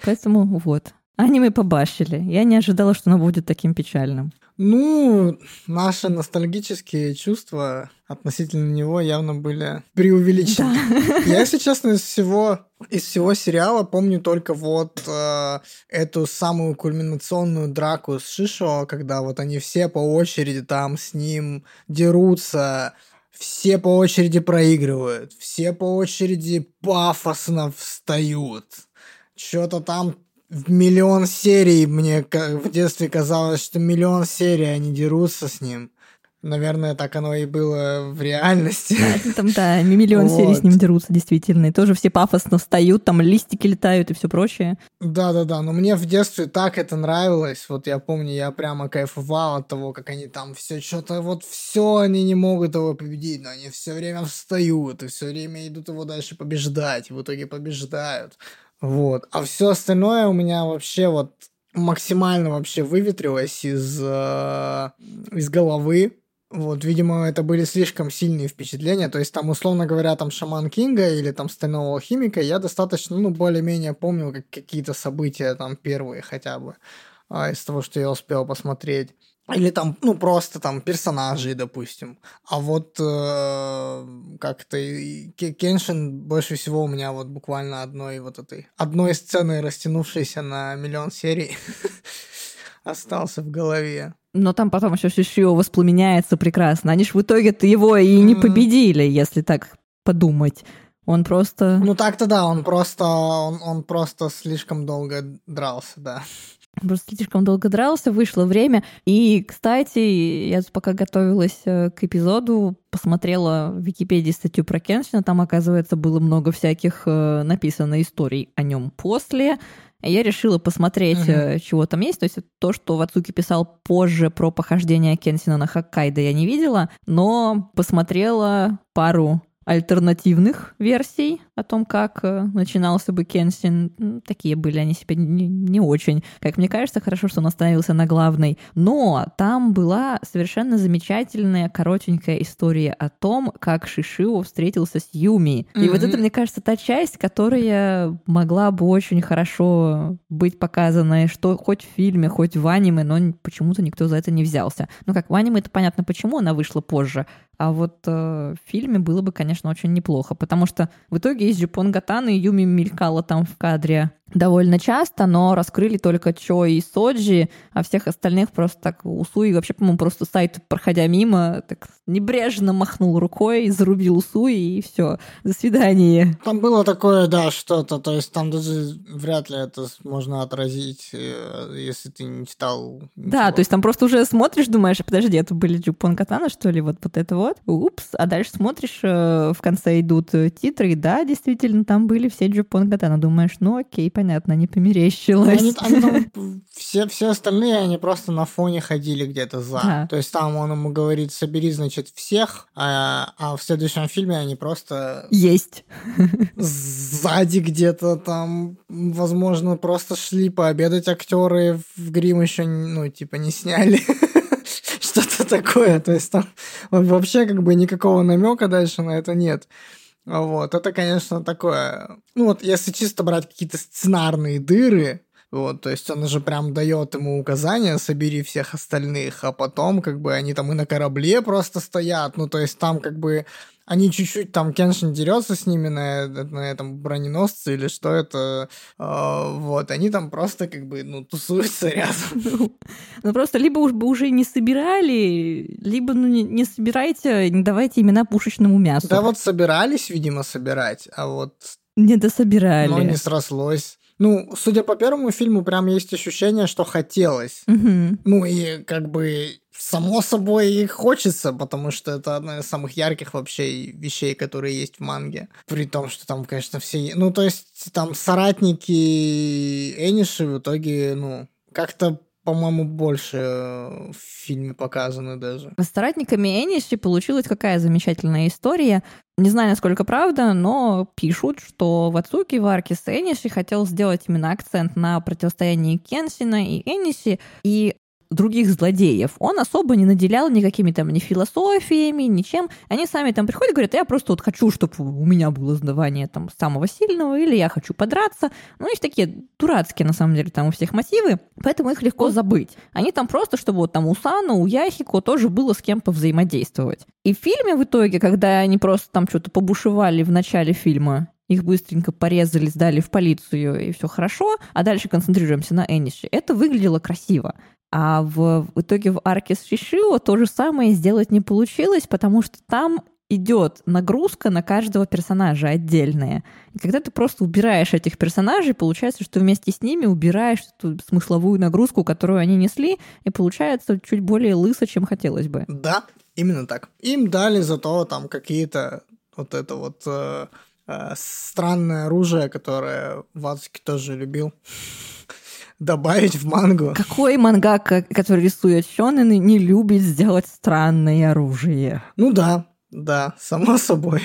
Поэтому вот. Аниме побашили. Я не ожидала, что оно будет таким печальным. Ну, наши ностальгические чувства относительно него явно были преувеличены. Я, если честно, из всего из всего сериала помню только вот э, эту самую кульминационную драку с Шишо, когда вот они все по очереди там с ним дерутся, все по очереди проигрывают, все по очереди пафосно встают. Что-то там миллион серий мне в детстве казалось, что миллион серий они дерутся с ним. Наверное, так оно и было в реальности. Там, да, миллион серий с ним дерутся, действительно. И тоже все пафосно встают, там листики летают и все прочее. Да-да-да, но мне в детстве так это нравилось. Вот я помню, я прямо кайфовал от того, как они там все что-то, вот все они не могут его победить, но они все время встают и все время идут его дальше побеждать, и в итоге побеждают. Вот. А все остальное у меня вообще вот максимально вообще выветрилось из, э, из головы. Вот, видимо, это были слишком сильные впечатления. То есть, там, условно говоря, там Шаман Кинга или там Стального Алхимика, я достаточно, ну, более-менее помнил как какие-то события там первые хотя бы а, из того, что я успел посмотреть. Или там, ну, просто там персонажей, допустим. А вот э, как-то Кеншин больше всего у меня вот буквально одной вот этой, одной сцены, растянувшейся на миллион серий, остался в голове. Но там потом еще Шишио воспламеняется прекрасно. Они ж в итоге-то его и не победили, если так подумать. Он просто... Ну так-то да, он просто, он, он просто слишком долго дрался, да. Просто слишком долго дрался, вышло время. И, кстати, я тут пока готовилась э, к эпизоду, посмотрела в Википедии статью про Кеншина, там, оказывается, было много всяких э, написано историй о нем после. Я решила посмотреть, э, чего там есть. То есть то, что Вацуки писал позже про похождение Кенсина на Хоккайдо, я не видела, но посмотрела пару альтернативных версий о том, как э, начинался бы Кенсин. Такие были они себе не, не очень. Как мне кажется, хорошо, что он остановился на главной. Но там была совершенно замечательная коротенькая история о том, как Шишио встретился с Юми. И вот Мгм. это, мне кажется, та часть, которая могла бы очень хорошо быть показана, что хоть в фильме, хоть в аниме, но почему-то никто за это не взялся. Ну как, в аниме это понятно, почему она вышла позже, а вот э, в фильме было бы, конечно, очень неплохо, потому что в итоге из Джипон Гатаны Юми мелькала там в кадре довольно часто, но раскрыли только Чо и Соджи, а всех остальных просто так Усуи, вообще, по-моему, просто сайт, проходя мимо, так небрежно махнул рукой, зарубил Усуи, и все, до свидания. Там было такое, да, что-то, то есть там даже вряд ли это можно отразить, э, если ты не читал. Да, ничего. то есть там просто уже смотришь, думаешь, подожди, это были Джупон Катана, что ли, вот, вот это вот? Упс, а дальше смотришь, э, в конце идут э, титры, и да, действительно, там были все Джупон Катана. Думаешь, ну окей, понятно, не Ну, померещилось. Они, они там, все, все остальные, они просто на фоне ходили где-то за. Да. То есть там он ему говорит, собери, значит, всех, а, а в следующем фильме они просто Есть. сзади где-то там, возможно, просто шли пообедать актеры в грим еще, ну, типа, не сняли. Что-то такое. То есть там вообще как бы никакого намека дальше на это нет. Вот, это, конечно, такое... Ну вот, если чисто брать какие-то сценарные дыры, вот, то есть он же прям дает ему указания, собери всех остальных, а потом как бы они там и на корабле просто стоят, ну то есть там как бы они чуть-чуть там Кеншин дерется с ними на, на этом броненосце или что это, э, вот, они там просто как бы, ну, тусуются рядом. Ну просто либо уж бы уже не собирали, либо ну, не, не собирайте, не давайте имена пушечному мясу. Да вот собирались, видимо, собирать, а вот Не дособирали. но не срослось. Ну, судя по первому фильму, прям есть ощущение, что хотелось. Мгм. Ну и как бы само собой и хочется, потому что это одна из самых ярких вообще вещей, которые есть в манге. При том, что там, конечно, все... Ну, то есть там соратники Эниши в итоге, ну, как-то по-моему, больше э, в фильме показаны даже. С соратниками Эниши получилась какая замечательная история. Не знаю, насколько правда, но пишут, что Вацуки в арке с Эниши хотел сделать именно акцент на противостоянии Кенсина и Эниши, и других злодеев. Он особо не наделял никакими там ни философиями, ничем. Они сами там приходят и говорят, я просто вот хочу, чтобы у меня было звание там самого сильного, или я хочу подраться. Ну, есть такие дурацкие, на самом деле, там у всех мотивы, поэтому их легко забыть. Они там просто, чтобы вот там у Сана, у Яхико тоже было с кем повзаимодействовать. И в фильме в итоге, когда они просто там что-то побушевали в начале фильма, их быстренько порезали, сдали в полицию, и все хорошо, а дальше концентрируемся на Эниши. Это выглядело красиво. А в, в итоге в арке с Шишио то же самое сделать не получилось, потому что там идет нагрузка на каждого персонажа отдельная. И когда ты просто убираешь этих персонажей, получается, что вместе с ними убираешь ту смысловую нагрузку, которую они несли, и получается чуть более лысо, чем хотелось бы. Да, именно так. Им дали зато там какие-то вот это вот э, э, странное оружие, которое Вацуки тоже любил добавить в мангу. Какой мангака, который рисует Шонен, не любит сделать странное оружие? Ну да, да, само собой.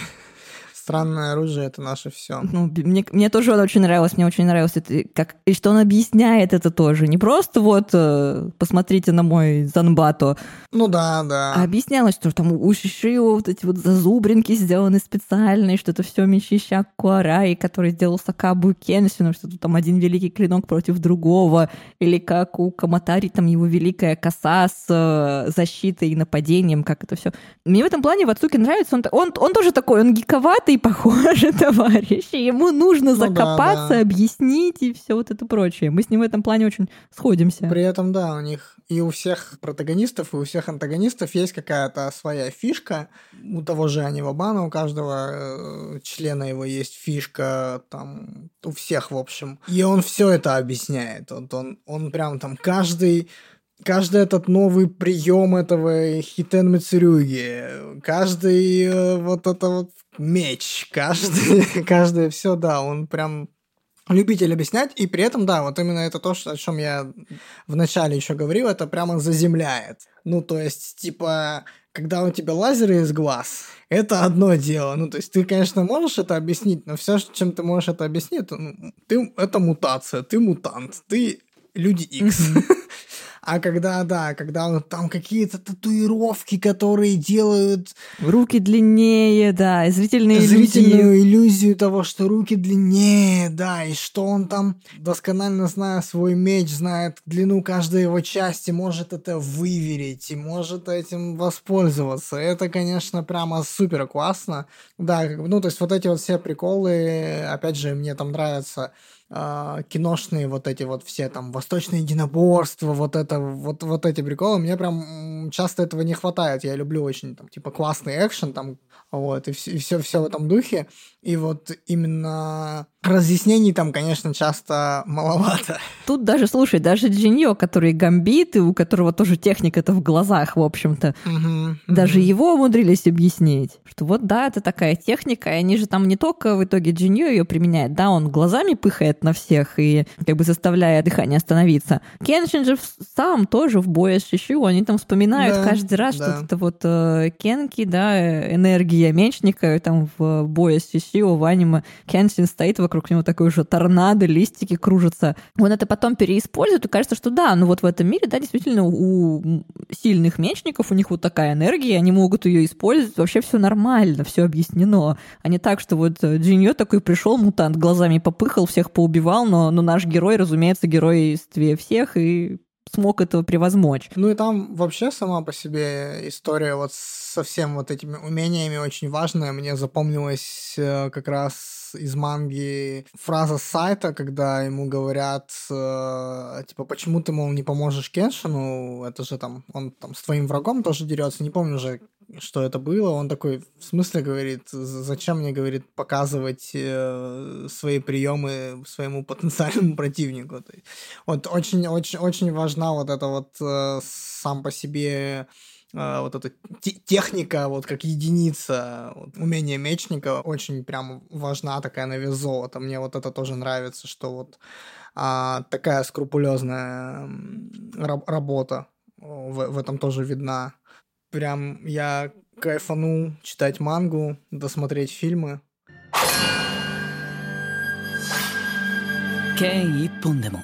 Странное оружие это наше все. Ну, мне, мне тоже он очень нравилось, мне очень нравилось это, как, и что он объясняет это тоже. Не просто вот э, посмотрите на мой Занбато, Ну да, да. а объяснялось, что там у Шишио вот эти вот зазубринки сделаны специально, и что это все мечи Щакуараи, который сделал Сакабу Кенсину, что тут там один великий клинок против другого, или как у Каматари там его великая коса с э, защитой и нападением, как это все. Мне в этом плане Вацуки нравится, он, он, он тоже такой, он гиковатый, похоже, товарищ, и ему нужно Ну да, закопаться, да. объяснить и все вот это прочее. Мы с ним в этом плане очень сходимся. При этом, да, у них и у всех протагонистов, и у всех антагонистов есть какая-то своя фишка. У того же Анивабана, у каждого э, члена его есть фишка, там, у всех, в общем. И он все это объясняет. Вот он, он прям там каждый Каждый этот новый прием этого Хитен Мицурюги, каждый э, вот это вот меч, каждый, каждое все, да, он прям любитель объяснять, и при этом, да, вот именно это то, что, о чем я вначале еще говорил, это прямо заземляет. Ну, то есть, типа, когда у тебя лазеры из глаз, это одно дело. Ну, то есть, ты, конечно, можешь это объяснить, но все, чем ты можешь это объяснить, это, ну, ты, это мутация, ты мутант, ты люди X. А когда, да, когда вот там какие-то татуировки, которые делают Руки длиннее, да, и зрительные иллюзии. зрительную иллюзию того, что руки длиннее, да, и что он там, досконально зная свой меч, знает длину каждой его части, может это выверить и может этим воспользоваться. Это, конечно, прямо супер классно. Да, ну, то есть вот эти вот все приколы, опять же, мне там нравятся а, киношные вот эти вот все там восточные единоборства, вот это, вот, вот эти приколы, мне прям часто этого не хватает. Я люблю очень там типа классный экшен там, вот, и все, все, все в этом духе. И вот именно разъяснений там, конечно, часто маловато. Тут даже, слушай, даже Джиньо, который гамбит, и у которого тоже техника-то в глазах, в общем-то, Мгм, даже мгм. его умудрились объяснить, что вот да, это такая техника, и они же там не только в итоге Джиньо ее применяет, да, он глазами пыхает на всех и как бы заставляя дыхание остановиться. Кеншин же сам тоже в бое с Шиши, они там вспоминают Да, каждый раз, да. что это вот э, Кенки, да, э, энергия мечника, там в бое с Шишио, в аниме Кеншин стоит вокруг него такой же торнадо, листики кружатся. Он это потом переиспользует, и кажется, что да, ну вот в этом мире, да, действительно, у сильных мечников у них вот такая энергия, они могут ее использовать, вообще все нормально, все объяснено. А не так, что вот э, Джиньо такой пришел, мутант, глазами попыхал, всех поубивал, но, но наш герой, разумеется, геройстве всех и смог этого превозмочь. Ну и там вообще сама по себе история вот со всем вот этими умениями очень важная. Мне запомнилась э, как раз из манги фраза сайта, когда ему говорят, э, типа, почему ты, мол, не поможешь Кеншину, это же там, он там с твоим врагом тоже дерется, не помню же, что это было. Он такой, в смысле, говорит, «З- зачем мне, говорит, показывать э, свои приемы своему потенциальному противнику. Вот очень, очень, очень важна вот эта вот э, сам по себе вот эта те- техника, вот как единица, вот, умение мечника очень прям важна такая на вес золота. Мне вот это тоже нравится, что вот а, такая скрупулезная м, раб- работа о, в, в этом тоже видна. Прям я кайфанул читать мангу, досмотреть фильмы. 剣一本でも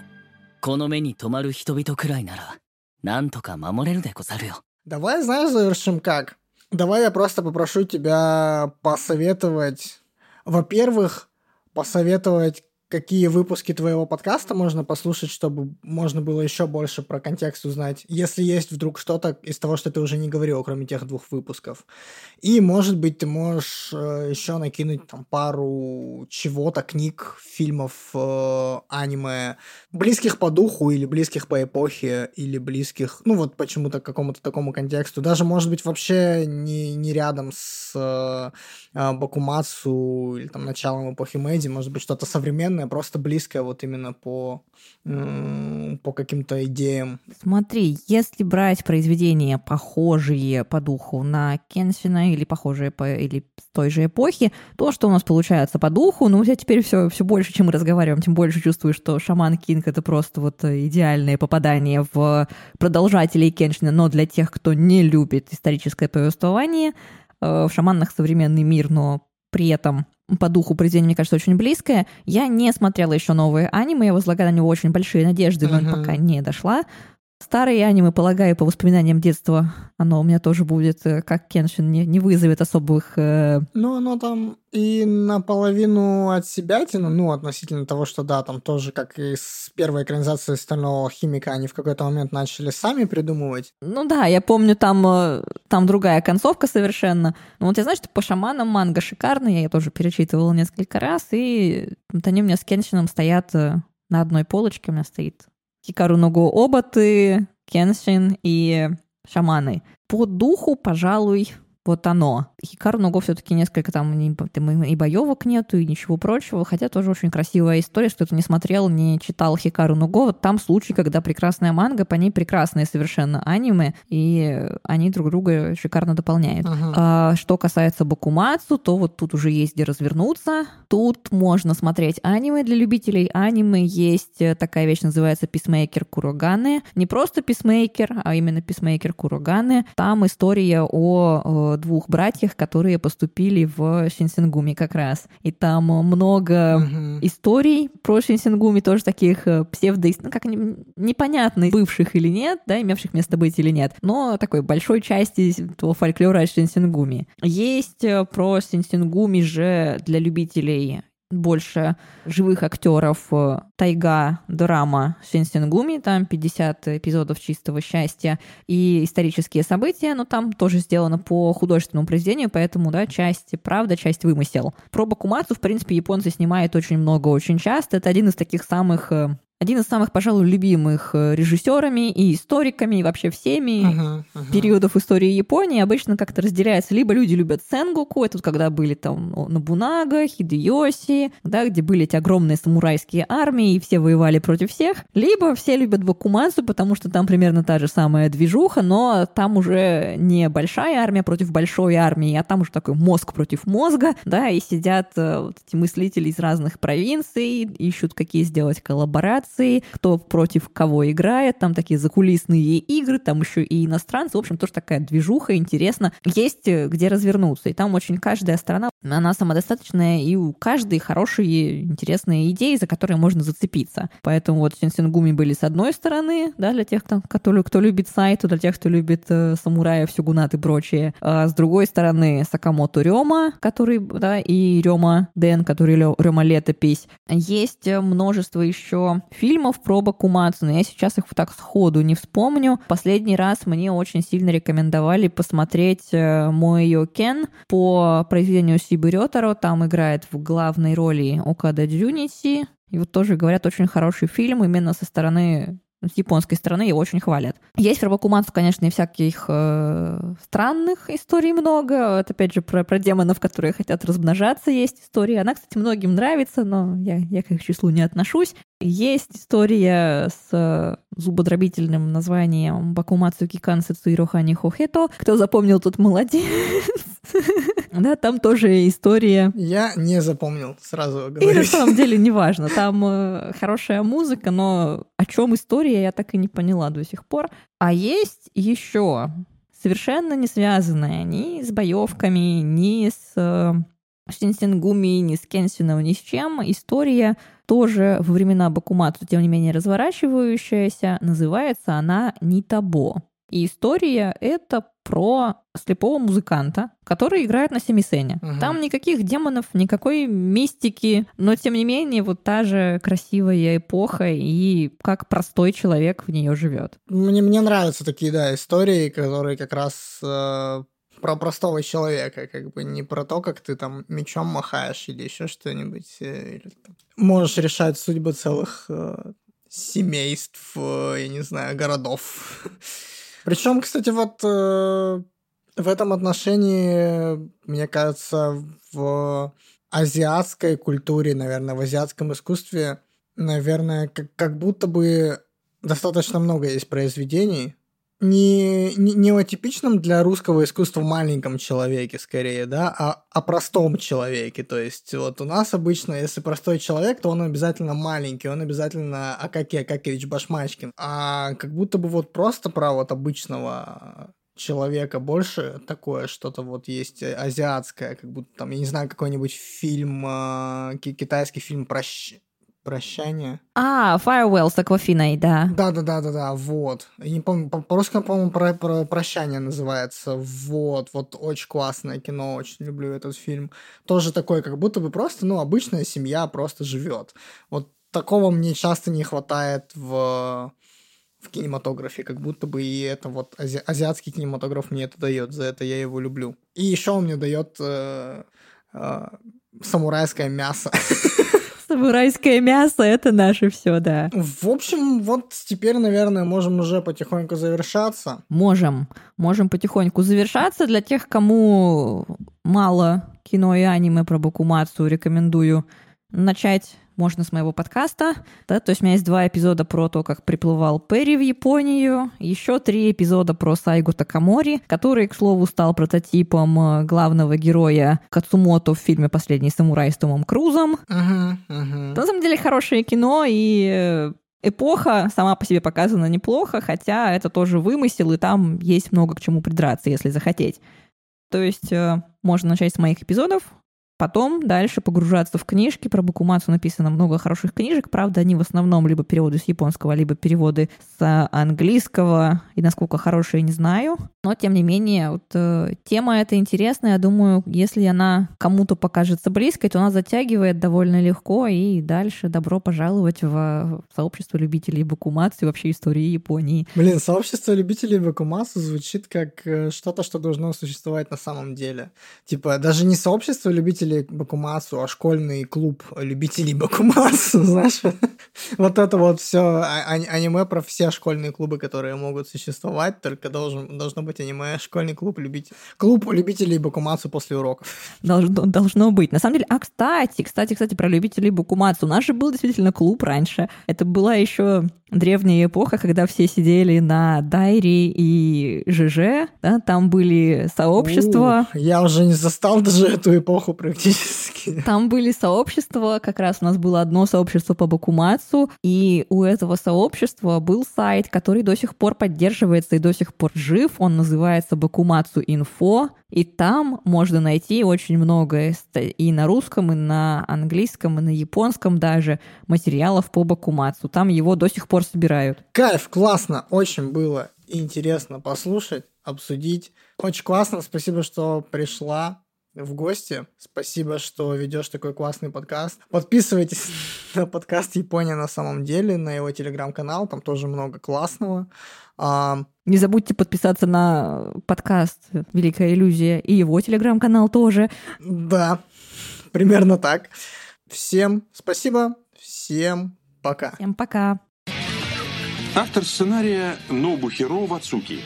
この目に留まる人々くらいならなんとか守れるでござるよ Давай, знаешь, завершим как? Давай я просто попрошу тебя посоветовать, во-первых, посоветовать, какие выпуски твоего подкаста можно послушать, чтобы можно было еще больше про контекст узнать, если есть вдруг что-то из того, что ты уже не говорил, кроме тех двух выпусков. И, может быть, ты можешь э, еще накинуть там пару чего-то, книг, фильмов, э, аниме, близких по духу или близких по эпохе, или близких, ну вот почему-то к какому-то такому контексту. Даже, может быть, вообще не, не рядом с э, Бакумацу или там началом эпохи Мэйди, может быть, что-то современное, просто близкое вот именно по, по каким-то идеям. Смотри, если брать произведения, похожие по духу на Кенсина или похожие по или той же эпохи, то, что у нас получается по духу, ну, я теперь все, все больше, чем мы разговариваем, тем больше чувствую, что Шаман Кинг — это просто вот э, идеальное попадание в продолжателей Кеншина, но для тех, кто не любит историческое повествование, э, в шаманах современный мир, но при этом по духу произведение, мне кажется, очень близкое. Я не смотрела еще новые аниме, я возлагаю на него очень большие надежды, но Мгм. пока не дошла. Старые аниме, полагаю, по воспоминаниям детства, оно у меня тоже будет, э, как Кеншин, не, не вызовет особых... э, Ну, оно там и наполовину от себя тяну, ну, относительно того, что, да, там тоже, как и с первой экранизации «Стального химика», они в какой-то момент начали сами придумывать. Ну да, я помню, там, э, там другая концовка совершенно. Ну вот я знаю, что по шаманам манга шикарная, я ее тоже перечитывала несколько раз, и вот они у меня с Кеншином стоят э, на одной полочке, у меня стоит Хикару Ногу Обаты, Кеншин и шаманы. По духу, пожалуй, вот оно. Хикару Ногу все-таки несколько там там и боевок нету, и ничего прочего, хотя тоже очень красивая история, если кто-то не смотрел, не читал Хикару Нуго, вот там случай, когда прекрасная манга, по ней прекрасные совершенно аниме, и они друг друга шикарно дополняют. Мгм. А, что касается Бакумацу, то вот тут уже есть где развернуться. Тут можно смотреть аниме для любителей. Аниме есть э, такая вещь, называется Писмейкер Куроганы. Не просто Писмейкер, а именно Писмейкер Куроганы. Там история о, э, двух братьях, которые поступили в Шинсенгуми как раз. И там много Мгм. историй про Шинсенгуми, тоже таких э, псевдо... Ну, как не- непонятно, бывших или нет, да, имевших место быть или нет, но такой большой части этого фольклора о Шинсенгуми. Есть э, про Шинсенгуми же для любителей больше живых актеров э, Тайга, драма Шинсенгуми, там 50 эпизодов чистого счастья и исторические события, но там тоже сделано по художественному произведению, поэтому, да, часть правда, часть вымысел. Про Бакумацу, в принципе, японцы снимают очень много, очень часто. Это один из таких самых э, один из самых, пожалуй, любимых э, режиссерами и историками, и вообще всеми Мгм, мгм. периодов истории Японии обычно как-то разделяется. Либо люди любят Сенгоку, это вот когда были там Нобунага, Хидеоси, да, где были эти огромные самурайские армии, и все воевали против всех. Либо все любят Бакумацу, потому что там примерно та же самая движуха, но там уже не большая армия против большой армии, а там уже такой мозг против мозга, да, и сидят э, вот эти мыслители из разных провинций, ищут, какие сделать коллаборации, кто против кого играет, там такие закулисные игры, там еще и иностранцы, в общем, тоже такая движуха, интересно. Есть э, где развернуться, и там очень каждая страна, она самодостаточная, и у каждой хорошие, интересные идеи, за которые можно зацепиться. Поэтому вот Синсенгуми были с одной стороны, да, для тех, кто, кто, кто любит сайт, для тех, кто любит э, самураев, сюгунат и прочее. А с другой стороны Сакамото Рема, который, да, и Рема Дэн, который Рема летопись. Есть э, множество еще фильмов про Бакумацу, но я сейчас их вот так сходу не вспомню. Последний раз мне очень сильно рекомендовали посмотреть э, Моэйо Кен по произведению Сибы Рётаро. Там играет в главной роли Окада Джунити. И вот тоже говорят, очень хороший фильм именно со стороны с японской стороны его очень хвалят. Есть про Бакумацу, конечно, и всяких э, странных историй много. Это, опять же, про, про демонов, которые хотят размножаться, есть история. Она, кстати, многим нравится, но я, я к их числу не отношусь. Есть история с э, зубодробительным названием Бакумацу Кикан Сацуиро Хани Хохето. Кто запомнил, тот молодец. Да, там тоже история Я не запомнил, сразу и говорю. на самом деле неважно. Там э, хорошая музыка, но о чем история, я так и не поняла до сих пор. А есть еще совершенно не связанная ни с боевками, ни с э, Шинсенгуми, ни с Кенсином, ни с чем. История тоже во времена Бакумацу, тем не менее, разворачивающаяся. Называется она «Нитабо». И история — это про слепого музыканта, который играет на семисене. Мгм. Там никаких демонов, никакой мистики, но тем не менее вот та же красивая эпоха и как простой человек в нее живет. Мне, мне нравятся такие, да, истории, которые как раз э, про простого человека, как бы не про то, как ты там мечом махаешь или еще что-нибудь. э, или там можешь решать судьбы целых э, семейств, э, я не знаю, городов. Причем, кстати, вот э, в этом отношении, мне кажется, в азиатской культуре, наверное, в азиатском искусстве, наверное, как, как будто бы достаточно много есть произведений, не, не, не о типичном для русского искусства маленьком человеке, скорее, да, а о простом человеке. То есть, вот у нас обычно, если простой человек, то он обязательно маленький, он обязательно Акаки Акакевич Башмачкин. А как будто бы вот просто про вот обычного человека больше такое что-то вот есть азиатское, как будто там, я не знаю, какой-нибудь фильм, э, ки- китайский фильм «Прощ... «Прощание». А, Firewell с Аквафиной, да. Да, да, да, да, да, вот. Я не помню, по- по-русски, по-моему, про, про прощание называется. Вот, вот очень классное кино, очень люблю этот фильм. Тоже такой, как будто бы просто, ну, обычная семья просто живет. Вот такого мне часто не хватает в в кинематографе, как будто бы и это вот ази- азиатский кинематограф мне это дает, за это я его люблю. И еще он мне дает э, э, самурайское мясо. Самурайское мясо — это наше все, да. В общем, вот теперь, наверное, можем уже потихоньку завершаться. Можем. Можем потихоньку завершаться. Для тех, кому мало кино и аниме про Бакумацу, рекомендую начать можно с моего подкаста. Да? То есть у меня есть два эпизода про то, как приплывал Перри в Японию, еще три эпизода про Сайгу Такамори, который, к слову, стал прототипом э, главного героя Кацумото в фильме «Последний самурай» с Томом Крузом. Мгм, мгм. На самом деле хорошее кино, и э, эпоха сама по себе показана неплохо, хотя это тоже вымысел, и там есть много к чему придраться, если захотеть. То есть э, можно начать с моих эпизодов, потом дальше погружаться в книжки. Про Бакумацу написано много хороших книжек, правда, они в основном либо переводы с японского, либо переводы с английского, и насколько хорошие, не знаю. Но, тем не менее, вот, э, тема эта интересная, я думаю, если она кому-то покажется близкой, то она затягивает довольно легко, и дальше добро пожаловать в сообщество любителей Бакумацу и вообще истории Японии. Блин, сообщество любителей Бакумасу звучит как э, что-то, что должно существовать на самом деле. Типа, даже не сообщество любителей любителей Бакумасу, а школьный клуб любителей Бакумасу, знаешь, вот это вот все аниме про все школьные клубы, которые могут существовать, только должен, должно быть аниме школьный клуб любителей, клуб любителей Бакумасу после уроков. Должно, должно быть. На самом деле, а кстати, кстати, кстати, про любителей Бакумасу. У нас же был действительно клуб раньше. Это была еще древняя эпоха, когда все сидели на Дайри и ЖЖ, да, там были сообщества. У, я уже не застал даже эту эпоху практически. Там были сообщества, как раз у нас было одно сообщество по Бакумацу, и у этого сообщества был сайт, который до сих пор поддерживается и до сих пор жив, он называется Бакумацу Инфо, и там можно найти очень много и на русском, и на английском, и на японском даже материалов по Бакумацу. Там его до сих пор собирают. Кайф, классно, очень было интересно послушать, обсудить. Очень классно, спасибо, что пришла в гости. Спасибо, что ведешь такой классный подкаст. Подписывайтесь на подкаст Япония на самом деле, на его телеграм-канал, там тоже много классного. А... Не забудьте подписаться на подкаст Великая иллюзия и его телеграм-канал тоже. Да, примерно так. Всем спасибо, всем пока. Всем пока. Автор сценария Нобухиро Вацуки.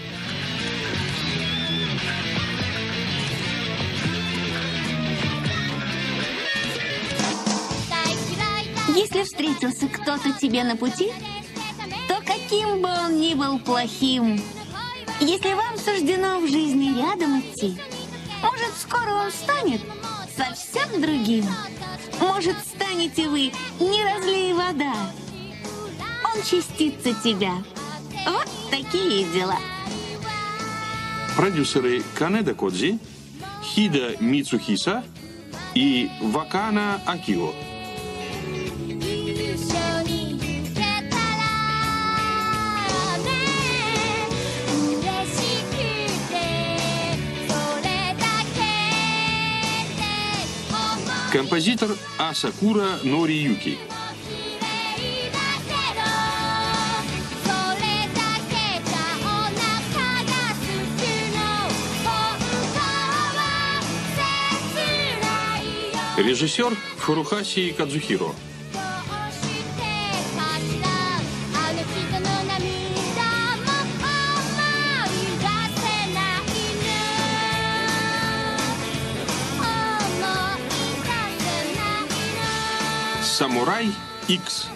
Если встретился кто-то тебе на пути, то каким бы он ни был плохим, если вам суждено в жизни рядом идти, может, скоро он станет совсем другим. Может, станете вы не разлей вода. Он частица тебя. Вот такие дела. Продюсеры Канеда Кодзи, Хида Мицухиса и Вакана Акио. Композитор Асакура Нориюки. Режиссер Фурухаси Кадзухиро. Самурай X